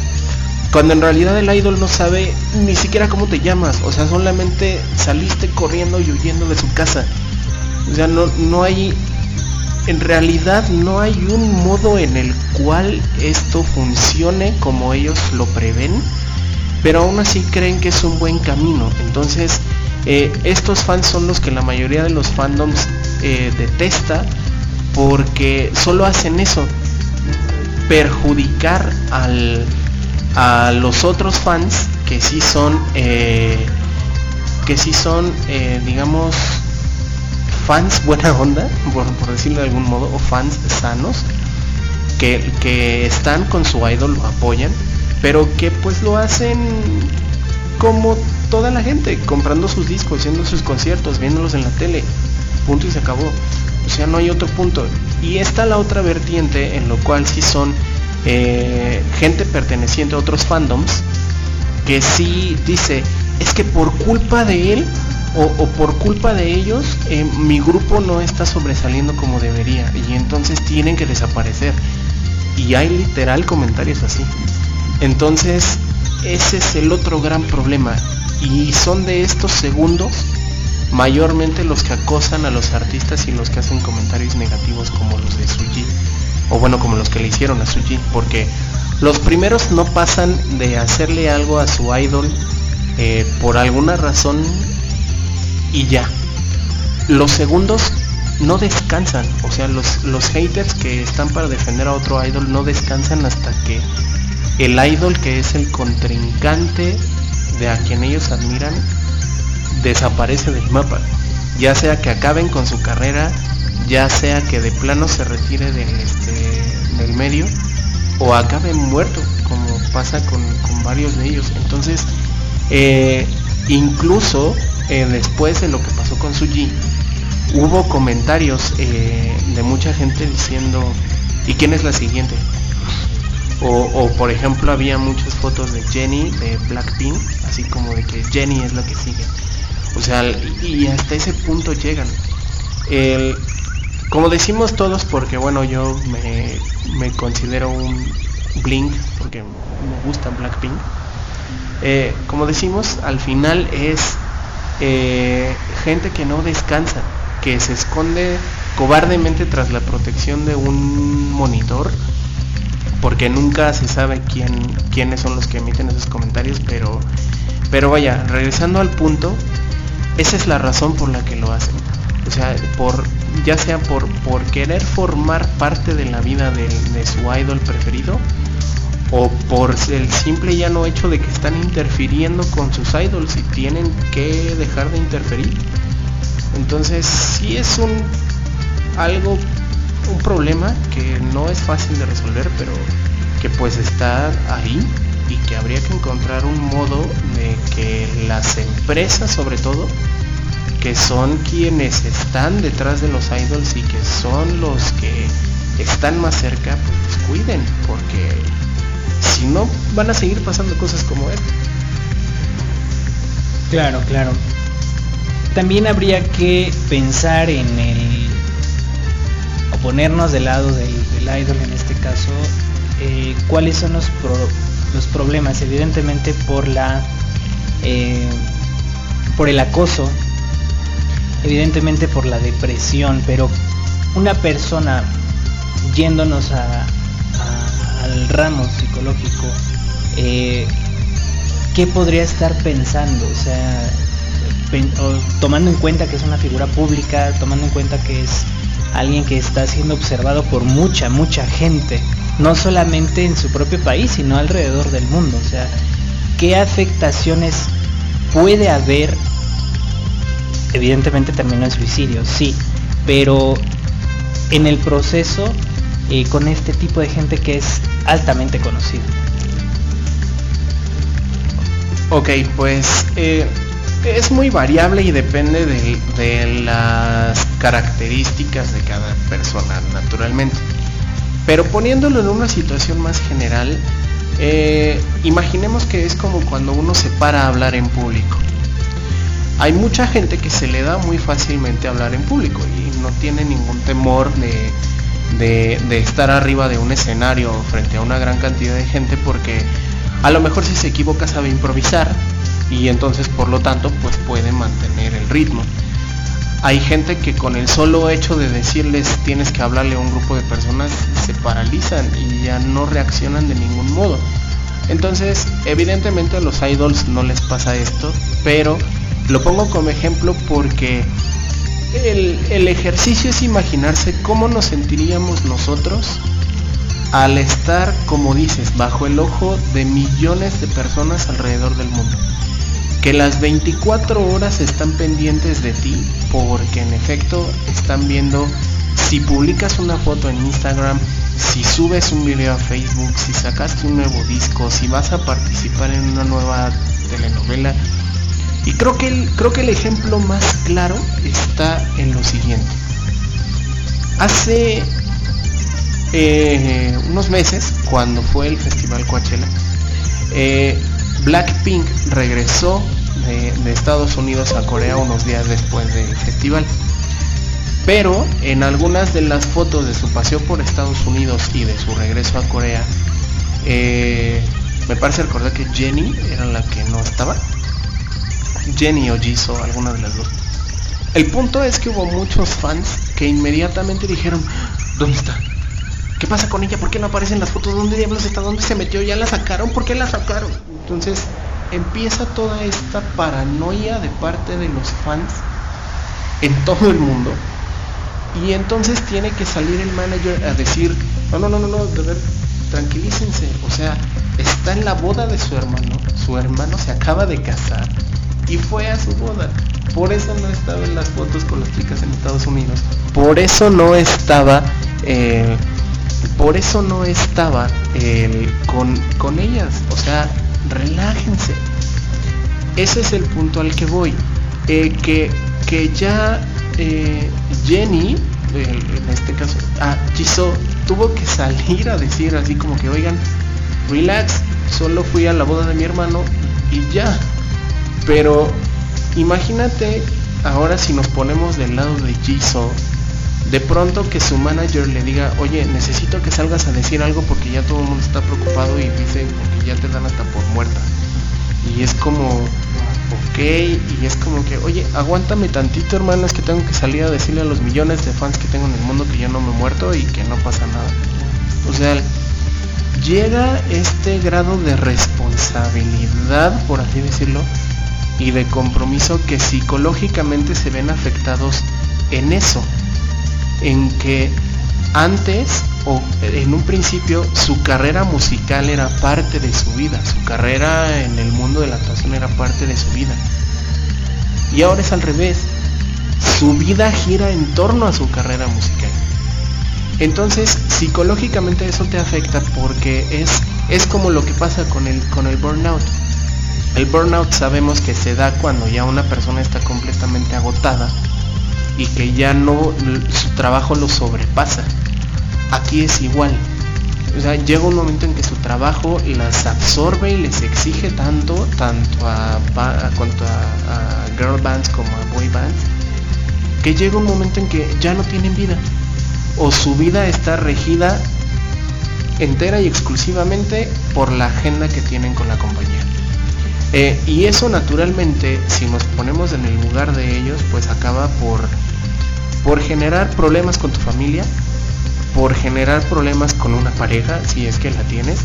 Cuando en realidad el idol no sabe ni siquiera cómo te llamas. O sea, solamente saliste corriendo y huyendo de su casa. O sea, no, no hay... En realidad no hay un modo en el cual esto funcione como ellos lo prevén. Pero aún así creen que es un buen camino. Entonces, eh, estos fans son los que la mayoría de los fandoms eh, detesta. Porque solo hacen eso. Perjudicar al a los otros fans que sí son eh, que sí son eh, digamos fans buena onda por, decirlo de algún modo o fans sanos que, que están con su idol lo apoyan pero que pues lo hacen como toda la gente comprando sus discos haciendo sus conciertos viéndolos en la tele punto y se acabó. O sea no hay otro punto. Y está la otra vertiente en lo cual sí son eh, gente perteneciente a otros fandoms que sí dice, es que por culpa de él o, por culpa de ellos eh, mi grupo no está sobresaliendo como debería y entonces tienen que desaparecer. Y hay literal comentarios así. Entonces ese es el otro gran problema. Y son de estos segundos mayormente los que acosan a los artistas y los que hacen comentarios negativos como los de Suji o bueno, como los que le hicieron a Suji, porque los primeros no pasan de hacerle algo a su idol eh, por alguna razón y ya. Los segundos no descansan, o sea, los, los haters que están para defender a otro idol no descansan hasta que el idol que es el contrincante de a quien ellos admiran desaparece del mapa. Ya sea que acaben con su carrera, ya sea que de plano se retire del, este, del medio o acabe muerto, como pasa con, con varios de ellos. Entonces, eh, incluso eh, después de lo que pasó con Suji, hubo comentarios eh, de mucha gente diciendo, ¿y quién es la siguiente? O, por ejemplo había muchas fotos de Jenny de Blackpink, así como de que Jenny es la que sigue. O sea, y hasta ese punto llegan. El, como decimos todos, porque bueno, yo me, me considero un Blink, porque me gusta Blackpink. Eh, como decimos, al final es eh, gente que no descansa, que se esconde cobardemente tras la protección de un monitor, porque nunca se sabe quién, quiénes son los que emiten esos comentarios, pero, pero vaya, regresando al punto, esa es la razón por la que lo hacen. O sea, por, ya sea por, querer formar parte de la vida de, de su idol preferido, o por el simple y llano hecho de que están interfiriendo con sus idols y tienen que dejar de interferir. Entonces sí es un algo, un problema que no es fácil de resolver, pero que pues está ahí y que habría que encontrar un modo de que las empresas sobre todo, que son quienes están detrás de los idols y que son los que están más cerca, pues cuiden, porque si no, van a seguir pasando cosas como esta. Claro, claro. También habría que pensar en el. o ponernos del lado del, idol en este caso, eh, cuáles son los, pro, los problemas. Evidentemente por la. Eh, por el acoso, evidentemente por la depresión, pero una persona yéndonos al ramo psicológico, eh, ¿qué podría estar pensando? O sea, tomando en cuenta que es una figura pública, tomando en cuenta que es alguien que está siendo observado por mucha, mucha gente, no solamente en su propio país, sino alrededor del mundo. O sea, ¿qué afectaciones puede haber? Evidentemente terminó en suicidio, sí, pero en el proceso eh, con este tipo de gente que es altamente conocida. Ok, pues eh, es muy variable y depende de, las características de cada persona, naturalmente. Pero poniéndolo en una situación más general, eh, imaginemos que es como cuando uno se para a hablar en público. Hay mucha gente que se le da muy fácilmente hablar en público y no tiene ningún temor de, estar arriba de un escenario frente a una gran cantidad de gente porque a lo mejor si se equivoca sabe improvisar y entonces por lo tanto pues puede mantener el ritmo. Hay gente que con el solo hecho de decirles tienes que hablarle a un grupo de personas se paralizan y ya no reaccionan de ningún modo. Entonces, evidentemente a los idols no les pasa esto, pero lo pongo como ejemplo porque el, el, ejercicio es imaginarse cómo nos sentiríamos nosotros al estar, como dices, bajo el ojo de millones de personas alrededor del mundo. Que las 24 horas están pendientes de ti porque en efecto están viendo si publicas una foto en Instagram, si subes un video a Facebook, si sacaste un nuevo disco, si vas a participar en una nueva telenovela. Y creo que el, creo que el ejemplo más claro está en lo siguiente. Hace eh, unos meses, cuando fue el Festival Coachella, eh, Blackpink regresó de, Estados Unidos a Corea unos días después del festival. Pero en algunas de las fotos de su paseo por Estados Unidos y de su regreso a Corea, eh, me parece recordar que Jenny era la que no estaba. Jenny o Jisoo, alguna de las dos. El punto es que hubo muchos fans que inmediatamente dijeron, ¿dónde está? ¿Qué pasa con ella? ¿Por qué no aparecen las fotos? ¿Dónde diablos está? ¿Dónde se metió? ¿Ya la sacaron? ¿Por qué la sacaron? Entonces empieza toda esta paranoia de parte de los fans en todo el mundo. Y entonces tiene que salir el manager a decir, no, no, no, no, no, de ver, tranquilícense. O sea, está en la boda de su hermano. Su hermano se acaba de casar y fue a su boda. Por eso no estaba en las fotos con las chicas en Estados Unidos por eso no estaba, eh, por eso no estaba con, con ellas. O sea, relájense. Ese es el punto al que voy. Eh, que, que ya eh, Jenny, en este caso, ah, Jisoo, tuvo que salir a decir así como que, oigan, relax, solo fui a la boda de mi hermano y ya. Pero imagínate ahora si nos ponemos del lado de Jisoo, de pronto que su manager le diga, oye, necesito que salgas a decir algo porque ya todo el mundo está preocupado y dice que ya te dan hasta por muerta. Y es como, ok, y es como que, oye, aguántame tantito hermano, es que tengo que salir a decirle a los millones de fans que tengo en el mundo que yo no me he muerto y que no pasa nada. O sea, llega este grado de responsabilidad, por así decirlo, y de compromiso que psicológicamente se ven afectados en eso, en que antes o en un principio su carrera musical era parte de su vida, su carrera en el mundo de la actuación era parte de su vida. Y ahora es al revés, su vida gira en torno a su carrera musical. Entonces, psicológicamente eso te afecta porque es, es como lo que pasa con el, con el burnout. El burnout sabemos que se da cuando ya una persona está completamente agotada y que ya no su trabajo lo sobrepasa. Aquí es igual. O sea, llega un momento en que su trabajo las absorbe y les exige tanto, tanto a, a cuanto a, a girl bands como a boy bands, que llega un momento en que ya no tienen vida. O su vida está regida entera y exclusivamente por la agenda que tienen con la compañía. Eh, y eso naturalmente, si nos ponemos en el lugar de ellos, pues acaba por, por generar problemas con tu familia, por generar problemas con una pareja, si es que la tienes,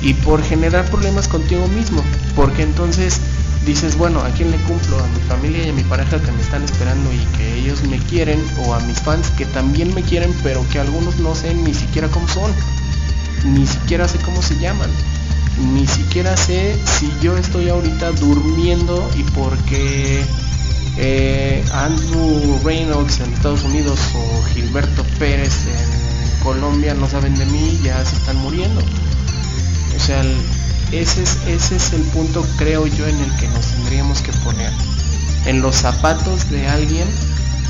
y por generar problemas contigo mismo, porque entonces dices, bueno, ¿a quién le cumplo? A mi familia y a mi pareja que me están esperando y que ellos me quieren, o a mis fans que también me quieren, pero que algunos no sé ni siquiera cómo son, ni siquiera sé cómo se llaman ni siquiera sé si yo estoy ahorita durmiendo y porque eh, Andrew Reynolds en Estados Unidos o Gilberto Pérez en Colombia no saben de mí, ya se están muriendo. O sea, ese, es, ese es el punto creo yo en el que nos tendríamos que poner. En los zapatos de alguien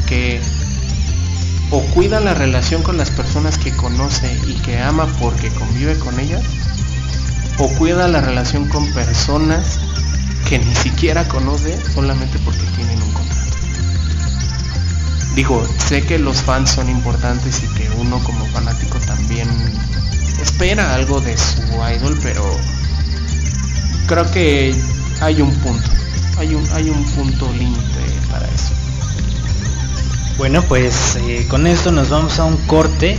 que o cuida la relación con las personas que conoce y que ama porque convive con ellas o cuida la relación con personas que ni siquiera conoce solamente porque tienen un contrato. Digo, sé que los fans son importantes y que uno como fanático también espera algo de su idol, pero creo que hay un punto, hay un, hay un punto límite para eso. Bueno, pues eh, con esto nos vamos a un corte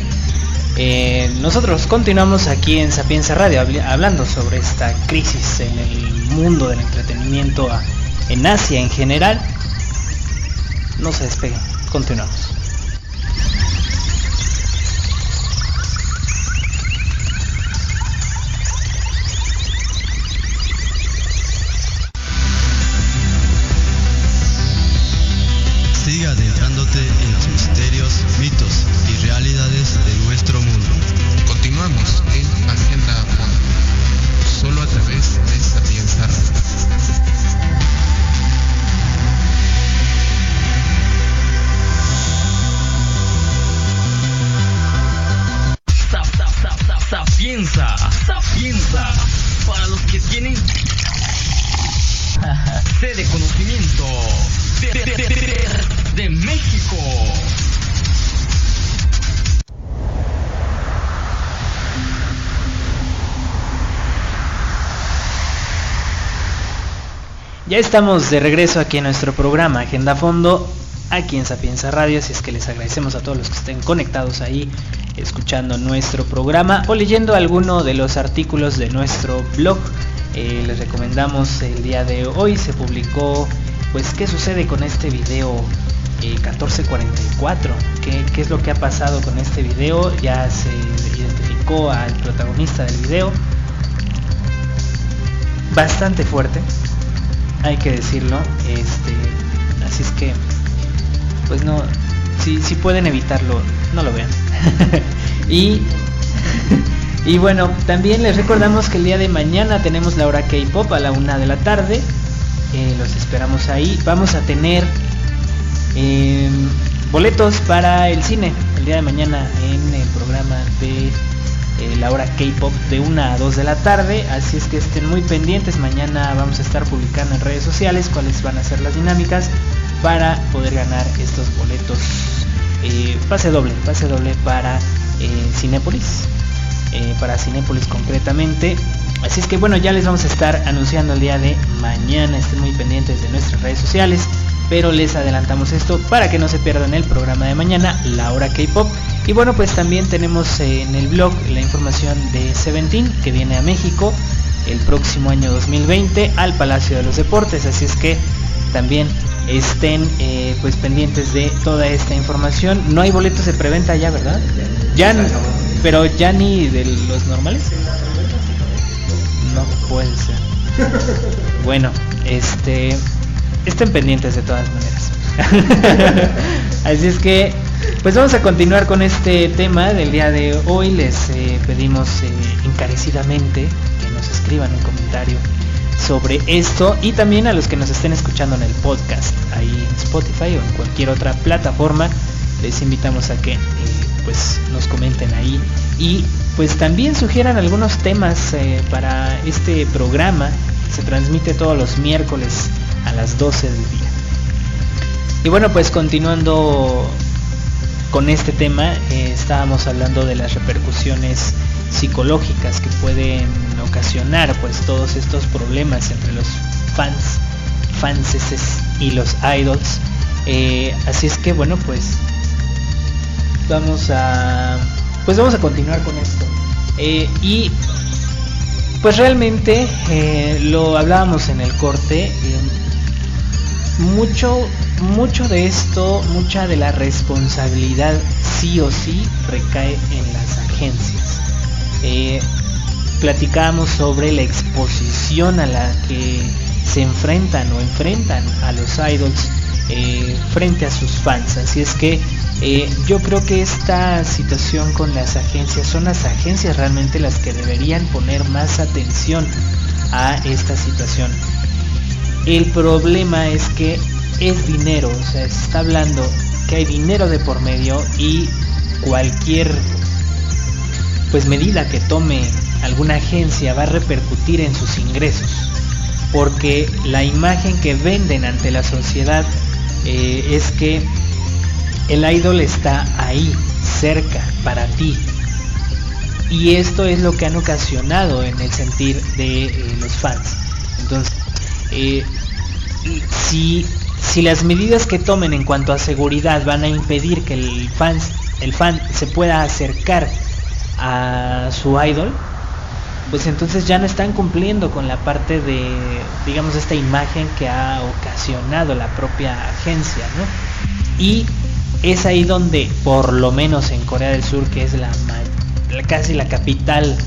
eh, nosotros continuamos aquí en Sapienza Radio hablando sobre esta crisis en el mundo del entretenimiento en Asia en general. No se despeguen, continuamos. Estamos de regreso aquí en nuestro programa Agenda Fondo, aquí en Sapienza Radio, así es que les agradecemos a todos los que estén conectados ahí, escuchando nuestro programa o leyendo alguno de los artículos de nuestro blog. Eh, les recomendamos el día de hoy, se publicó, pues, qué sucede con este video eh, 1444, ¿Qué, qué es lo que ha pasado con este video, ya se identificó al protagonista del video, bastante fuerte hay que decirlo este así es que pues no si, si pueden evitarlo, no lo vean. y, y bueno, también les recordamos que el día de mañana tenemos la hora K-Pop a la una de la tarde. Eh, los esperamos ahí. Vamos a tener eh, boletos para el cine el día de mañana en el programa de eh, la hora K-Pop de 1 a 2 de la tarde. Así es que estén muy pendientes. Mañana vamos a estar publicando en redes sociales cuáles van a ser las dinámicas para poder ganar estos boletos. Eh, pase doble, pase doble para eh, Cinépolis. para Cinépolis concretamente. Así es que bueno, ya les vamos a estar anunciando el día de mañana. Estén muy pendientes de nuestras redes sociales. Pero les adelantamos esto para que no se pierdan el programa de mañana, la hora K-Pop. Y bueno, pues también tenemos en el blog la información de Seventeen que viene a México el próximo año 2020 al Palacio de los Deportes. Así es que también estén eh, pues pendientes de toda esta información. No hay boletos de preventa ya, ¿verdad? Ya, pero ya ni de los normales. No puede ser. Bueno, este estén pendientes de todas maneras. Así es que, pues vamos a continuar con este tema del día de hoy. Les eh, pedimos eh, encarecidamente que nos escriban un comentario sobre esto y también a los que nos estén escuchando en el podcast, ahí en Spotify o en cualquier otra plataforma, les invitamos a que eh, pues nos comenten ahí y pues también sugieran algunos temas para este programa se transmite todos los miércoles a las 12 del día. Y bueno, pues continuando con este tema, eh, estábamos hablando de las repercusiones psicológicas que pueden ocasionar pues todos estos problemas entre los fans, fanses y los idols. Eh, así es que bueno, pues vamos a pues vamos a continuar con esto. Eh, y pues realmente lo hablábamos en el corte. Mucho, mucho de esto, mucha de la responsabilidad sí o sí recae en las agencias. Eh, platicábamos sobre la exposición a la que se enfrentan o enfrentan a los idols eh, frente a sus fans. Así es que eh, yo creo que esta situación con las agencias son las agencias realmente las que deberían poner más atención a esta situación. El problema es que es dinero, o sea, se está hablando que hay dinero de por medio y cualquier pues medida que tome alguna agencia va a repercutir en sus ingresos, porque la imagen que venden ante la sociedad eh, es que el idol está ahí, cerca, para ti. Y esto es lo que han ocasionado en el sentir de eh, los fans. Entonces, eh, si, las medidas que tomen en cuanto a seguridad van a impedir que el fan, el fan se pueda acercar a su idol, pues entonces ya no están cumpliendo con la parte de, digamos, esta imagen que ha ocasionado la propia agencia, ¿no? Y es ahí donde, por lo menos en Corea del Sur, que es la, la- casi la capital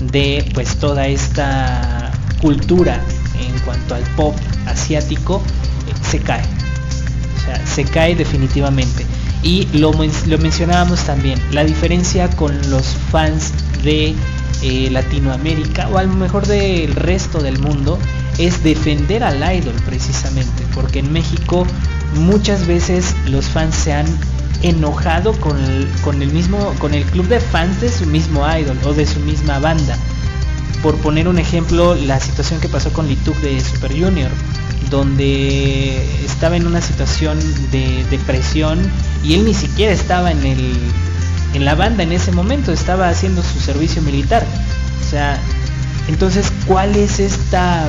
de pues toda esta cultura en cuanto al pop asiático, eh, se cae. O sea, se cae definitivamente. Y lo, lo mencionábamos también, la diferencia con los fans de eh, Latinoamérica o a lo mejor del resto del mundo es defender al idol precisamente, porque en México muchas veces los fans se han enojado con el, con el mismo con el club de fans de su mismo idol o de su misma banda. Por poner un ejemplo, la situación que pasó con Lituk de Super Junior, donde estaba en una situación de depresión y él ni siquiera estaba en el en la banda en ese momento, estaba haciendo su servicio militar. O sea, entonces, ¿cuál es esta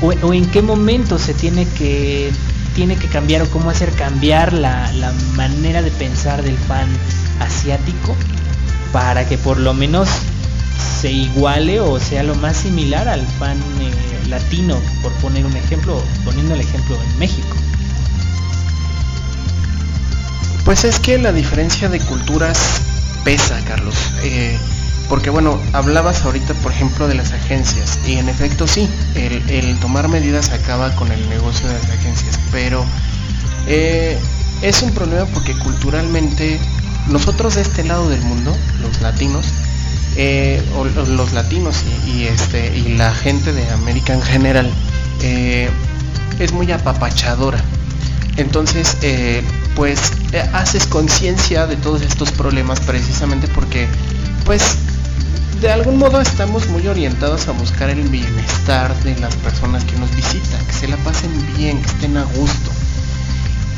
o, en qué momento se tiene que tiene que cambiar o cómo hacer cambiar la, la manera de pensar del fan asiático para que por lo menos se iguale o sea lo más similar al fan eh, latino, por poner un ejemplo, poniendo el ejemplo en México. Pues es que la diferencia de culturas pesa, Carlos. Eh, porque bueno, hablabas ahorita, por ejemplo, de las agencias. Y en efecto sí, el, tomar medidas acaba con el negocio de las agencias. Pero eh, es un problema porque culturalmente nosotros de este lado del mundo, los latinos, eh, los latinos y, este y la gente de América en general eh, es muy apapachadora. Entonces, eh, pues haces conciencia de todos estos problemas precisamente porque, pues, de algún modo estamos muy orientados a buscar el bienestar de las personas que nos visitan, que se la pasen bien, que estén a gusto.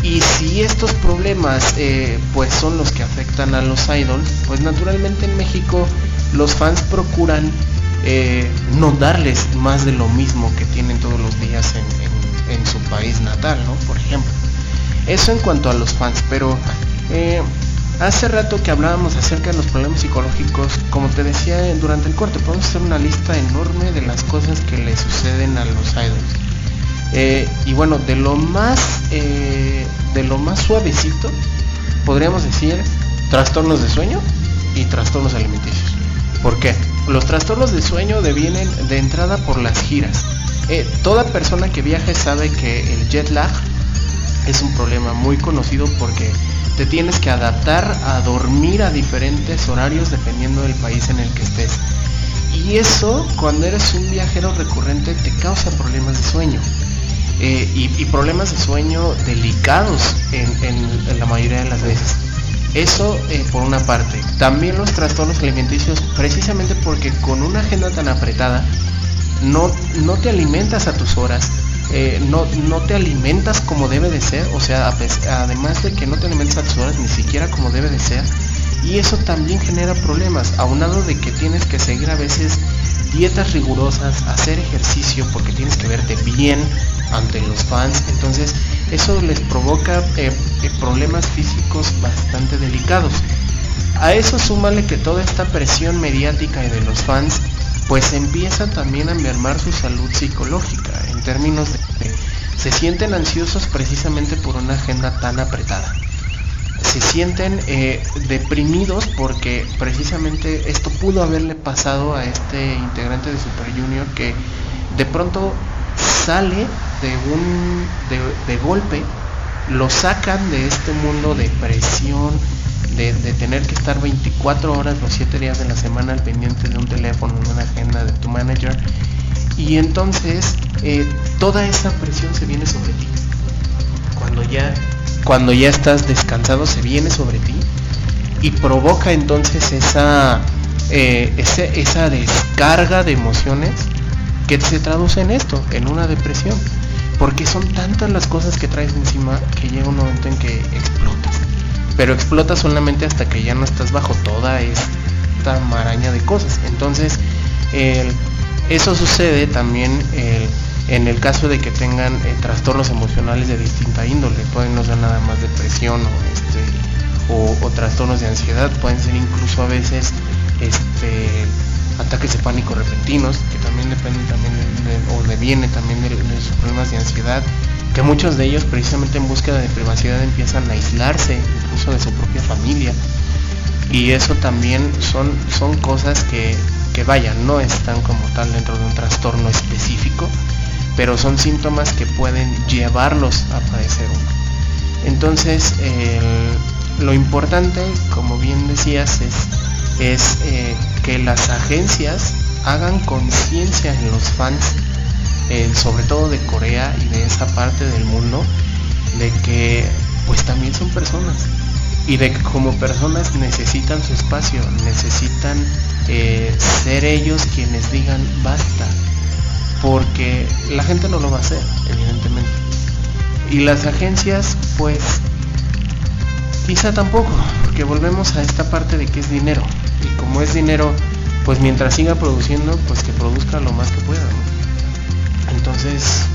Y si estos problemas pues son los que afectan a los idols, pues naturalmente en México los fans procuran eh, no darles más de lo mismo que tienen todos los días en, su país natal, ¿no? Por ejemplo. Eso en cuanto a los fans, pero eh, hace rato que hablábamos acerca de los problemas psicológicos, como te decía durante el corte, podemos hacer una lista enorme de las cosas que le suceden a los idols. Eh, y bueno, de lo más de lo más suavecito, podríamos decir trastornos de sueño y trastornos alimenticios. ¿Por qué? Los trastornos de sueño devienen de entrada por las giras. Eh, toda persona que viaje sabe que el jet lag es un problema muy conocido porque te tienes que adaptar a dormir a diferentes horarios dependiendo del país en el que estés. Y eso, cuando eres un viajero recurrente, te causa problemas de sueño. Eh, y, problemas de sueño delicados en, la mayoría de las veces. Eso eh, por una parte. También los trastornos alimenticios, precisamente porque con una agenda tan apretada, no, no te alimentas a tus horas, eh, no, no te alimentas como debe de ser, o sea, además de que no te alimentas a tus horas, ni siquiera como debe de ser, y eso también genera problemas, aunado de que tienes que seguir a veces dietas rigurosas, hacer ejercicio porque tienes que verte bien ante los fans, entonces eso les provoca eh, eh, problemas físicos bastante delicados. A eso súmale que toda esta presión mediática y de los fans pues empieza también a mermar su salud psicológica en términos de se sienten ansiosos precisamente por una agenda tan apretada se sienten eh, deprimidos porque precisamente esto pudo haberle pasado a este integrante de Super Junior que de pronto sale de un de, golpe lo sacan de este mundo de presión de, tener que estar 24 horas los 7 días de la semana al pendiente de un teléfono, de una agenda de tu manager y entonces eh, toda esa presión se viene sobre ti cuando ya cuando ya estás descansado se viene sobre ti y provoca entonces esa, eh, esa descarga de emociones que se traduce en esto, en una depresión. Porque son tantas las cosas que traes encima que llega un momento en que explotas. Pero explotas solamente hasta que ya no estás bajo toda esta maraña de cosas. Entonces, eso sucede también en el caso de que tengan eh, trastornos emocionales de distinta índole, pueden no ser nada más depresión o, este, o, trastornos de ansiedad, pueden ser incluso a veces este, ataques de pánico repentinos, que también dependen también de, o deviene también de, sus problemas de ansiedad, que muchos de ellos precisamente en búsqueda de privacidad empiezan a aislarse incluso de su propia familia. Y eso también son, son cosas que, que vayan, no están como tal dentro de un trastorno específico, pero son síntomas que pueden llevarlos a padecer uno. Entonces, lo importante, como bien decías, es, es eh, que las agencias hagan conciencia en los fans, eh, sobre todo de Corea y de esa parte del mundo, de que pues también son personas y de que como personas necesitan su espacio, necesitan eh, ser ellos quienes digan basta, porque la gente no lo va a hacer, evidentemente. Y las agencias, pues, quizá tampoco, porque volvemos a esta parte de que es dinero. Y como es dinero, pues mientras siga produciendo, pues que produzca lo más que pueda. Entonces,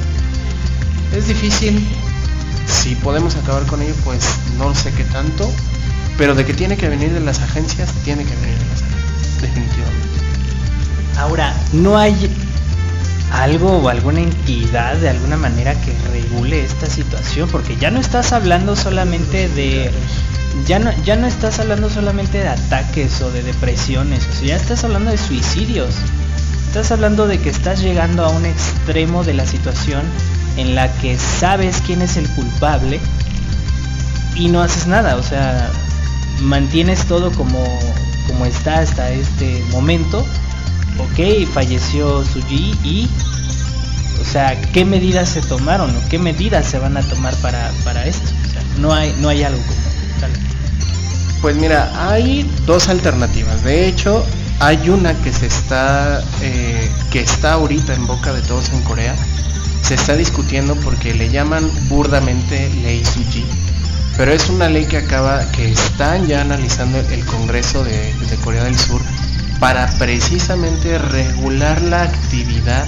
es difícil. Si podemos acabar con ello, pues no sé qué tanto. Pero de que tiene que venir de las agencias, tiene que venir de las agencias, definitivamente. Ahora, no hay algo o alguna entidad de alguna manera que regule esta situación, porque ya no estás hablando solamente de ya no, ya no estás hablando solamente de ataques o de depresiones, o sea, ya estás hablando de suicidios. Estás hablando de que estás llegando a un extremo de la situación en la que sabes quién es el culpable y no haces nada, o sea, mantienes todo como, como está hasta este momento. Ok, falleció Suji y, o sea, ¿qué medidas se tomaron o qué medidas se van a tomar para, para esto? O sea, no hay, no hay algo como Pues mira, hay dos alternativas. De hecho, hay una que se está, eh, que está ahorita en boca de todos en Corea. Se está discutiendo porque le llaman burdamente ley Suji. Pero es una ley que acaba, que están ya analizando el Congreso de Corea del Sur para precisamente regular la actividad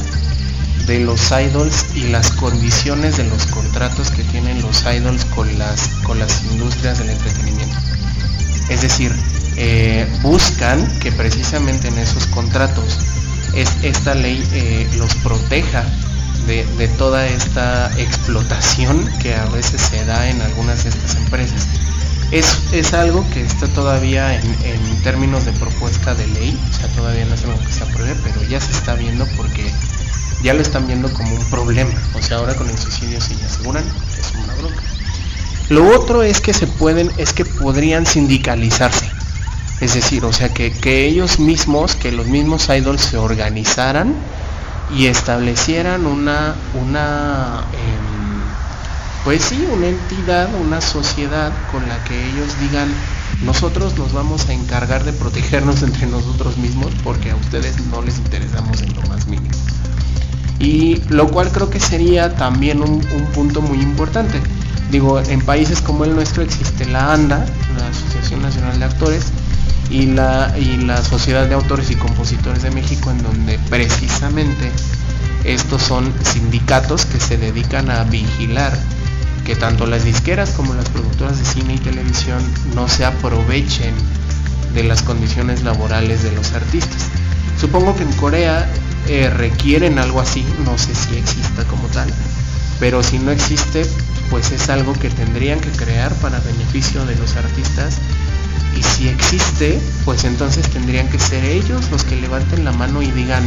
de los idols y las condiciones de los contratos que tienen los idols con las, con las industrias del entretenimiento. Es decir, eh, buscan que precisamente en esos contratos es, esta ley eh, los proteja de, de toda esta explotación que a veces se da en algunas de estas empresas. Es, es algo que está todavía en, en términos de propuesta de ley, o sea, todavía no es algo que se apruebe, pero ya se está viendo porque ya lo están viendo como un problema. O sea, ahora con el suicidio sí ya aseguran es una bronca. Lo otro es que se pueden, es que podrían sindicalizarse. Es decir, o sea, que, que ellos mismos, que los mismos idols se organizaran y establecieran una, una em, pues sí, una entidad, una sociedad con la que ellos digan, nosotros nos vamos a encargar de protegernos entre nosotros mismos porque a ustedes no les interesamos en lo más mínimo. Y lo cual creo que sería también un, un punto muy importante. Digo, en países como el nuestro existe la ANDA, la Asociación Nacional de Actores, y la, y la Sociedad de Autores y Compositores de México, en donde precisamente estos son sindicatos que se dedican a vigilar que tanto las disqueras como las productoras de cine y televisión no se aprovechen de las condiciones laborales de los artistas. Supongo que en Corea eh, requieren algo así, no sé si exista como tal, pero si no existe, pues es algo que tendrían que crear para beneficio de los artistas y si existe, pues entonces tendrían que ser ellos los que levanten la mano y digan,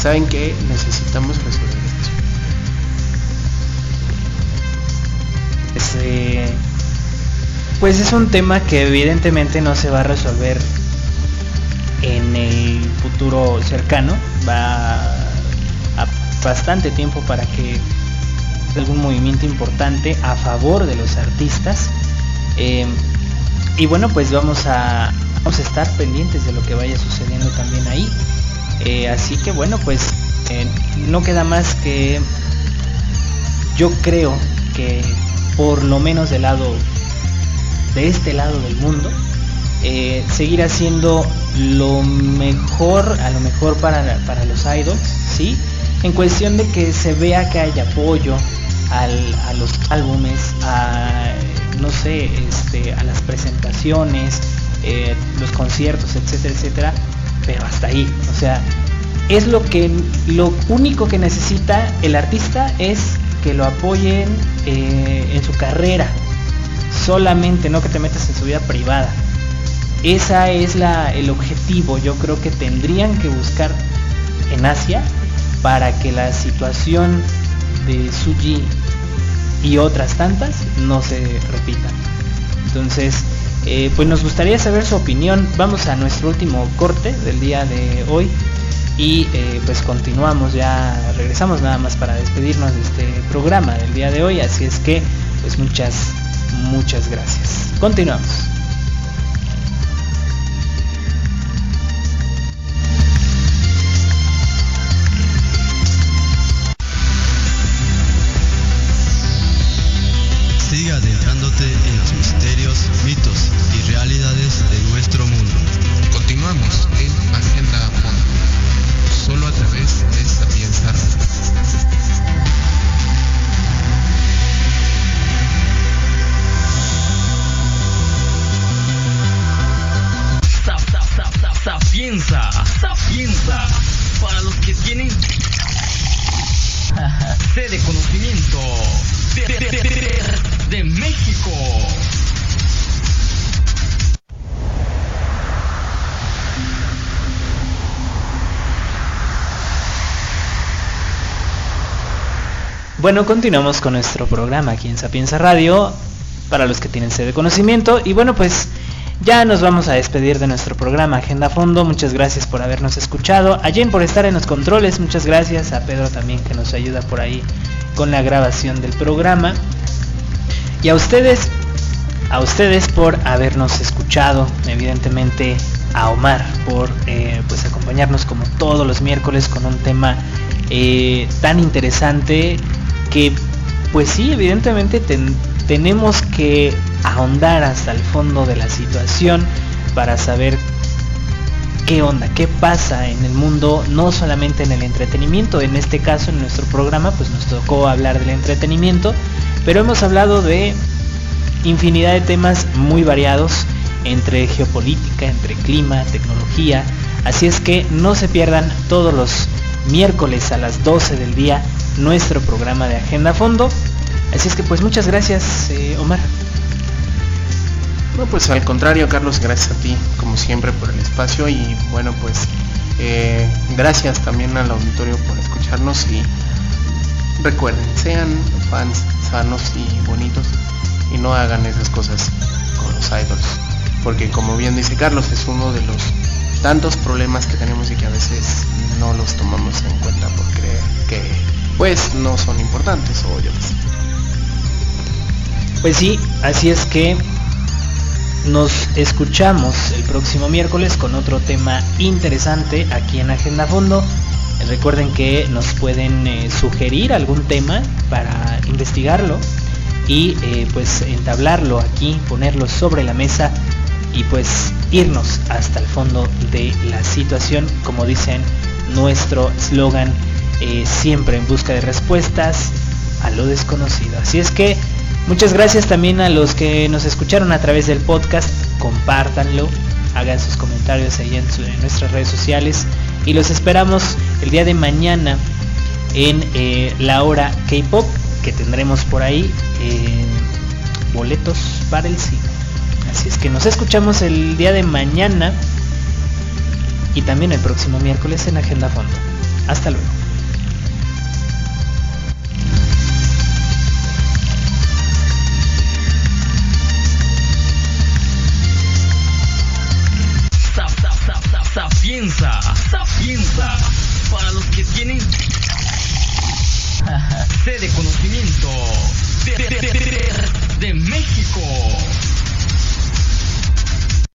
¿saben qué? Necesitamos resolver esto. Este, pues es un tema que evidentemente no se va a resolver en el futuro cercano. Va a bastante tiempo para que algún movimiento importante a favor de los artistas. Eh, y bueno, pues vamos a, vamos a estar pendientes de lo que vaya sucediendo también ahí. Eh, así que bueno, pues eh, no queda más que yo creo que por lo menos del lado de este lado del mundo eh, seguir haciendo lo mejor a lo mejor para, para los idols sí en cuestión de que se vea que hay apoyo al, a los álbumes a no sé este a las presentaciones eh, los conciertos etcétera etcétera pero hasta ahí. O sea es lo que lo único que necesita el artista es que lo apoyen eh, en su carrera solamente no que te metas en su vida privada esa es la el objetivo. Yo creo que tendrían que buscar en Asia para que la situación de Suji y otras tantas no se repitan entonces eh, pues nos gustaría saber su opinión. Vamos a nuestro último corte del día de hoy y eh, pues continuamos ya regresamos nada más para despedirnos de este programa del día de hoy. Así es que pues muchas muchas gracias. Continuamos este Bueno, continuamos con nuestro programa aquí en Sapienza Radio. para los que tienen sed de conocimiento. Y bueno, pues ya nos vamos a despedir de nuestro programa Agenda Fondo. Muchas gracias por habernos escuchado. A Jen por estar en los controles. Muchas gracias. A Pedro también que nos ayuda por ahí con la grabación del programa. Y a ustedes, a ustedes por habernos escuchado. Evidentemente a Omar por eh, pues acompañarnos como todos los miércoles con un tema eh, tan interesante que pues sí, evidentemente tenemos que ahondar hasta el fondo de la situación para saber qué onda, qué pasa en el mundo, no solamente en el entretenimiento, en este caso en nuestro programa pues nos tocó hablar del entretenimiento, pero hemos hablado de infinidad de temas muy variados entre geopolítica, entre clima, tecnología, así es que no se pierdan todos los miércoles a las 12 del día nuestro programa de Agenda Fondo. Así es que pues muchas gracias eh, Omar. No, pues al contrario, Carlos, gracias a ti, como siempre, por el espacio y bueno, pues eh, gracias también al auditorio por escucharnos y recuerden, sean fans sanos y bonitos y no hagan esas cosas con los idols, porque como bien dice Carlos, es uno de los tantos problemas que tenemos y que a veces no los tomamos en cuenta por creer que pues no son importantes o yo Pues sí, así es que nos escuchamos el próximo miércoles con otro tema interesante aquí en Agenda Fondo. Recuerden que nos pueden eh, sugerir algún tema para investigarlo y eh, pues entablarlo aquí, ponerlo sobre la mesa y pues irnos hasta el fondo de la situación, como dicen nuestro eslogan, eh, siempre en busca de respuestas a lo desconocido. Así es que Muchas gracias también a los que nos escucharon a través del podcast. Compártanlo, hagan sus comentarios ahí en, nuestras redes sociales. Y los esperamos el día de mañana en eh, la hora K-Pop que tendremos por ahí boletos para el cine. Así es que nos escuchamos el día de mañana y también el próximo miércoles en Agenda Fondo. Hasta luego. Sapienza. Para los que tienen sede conocimiento de, de, de, de México.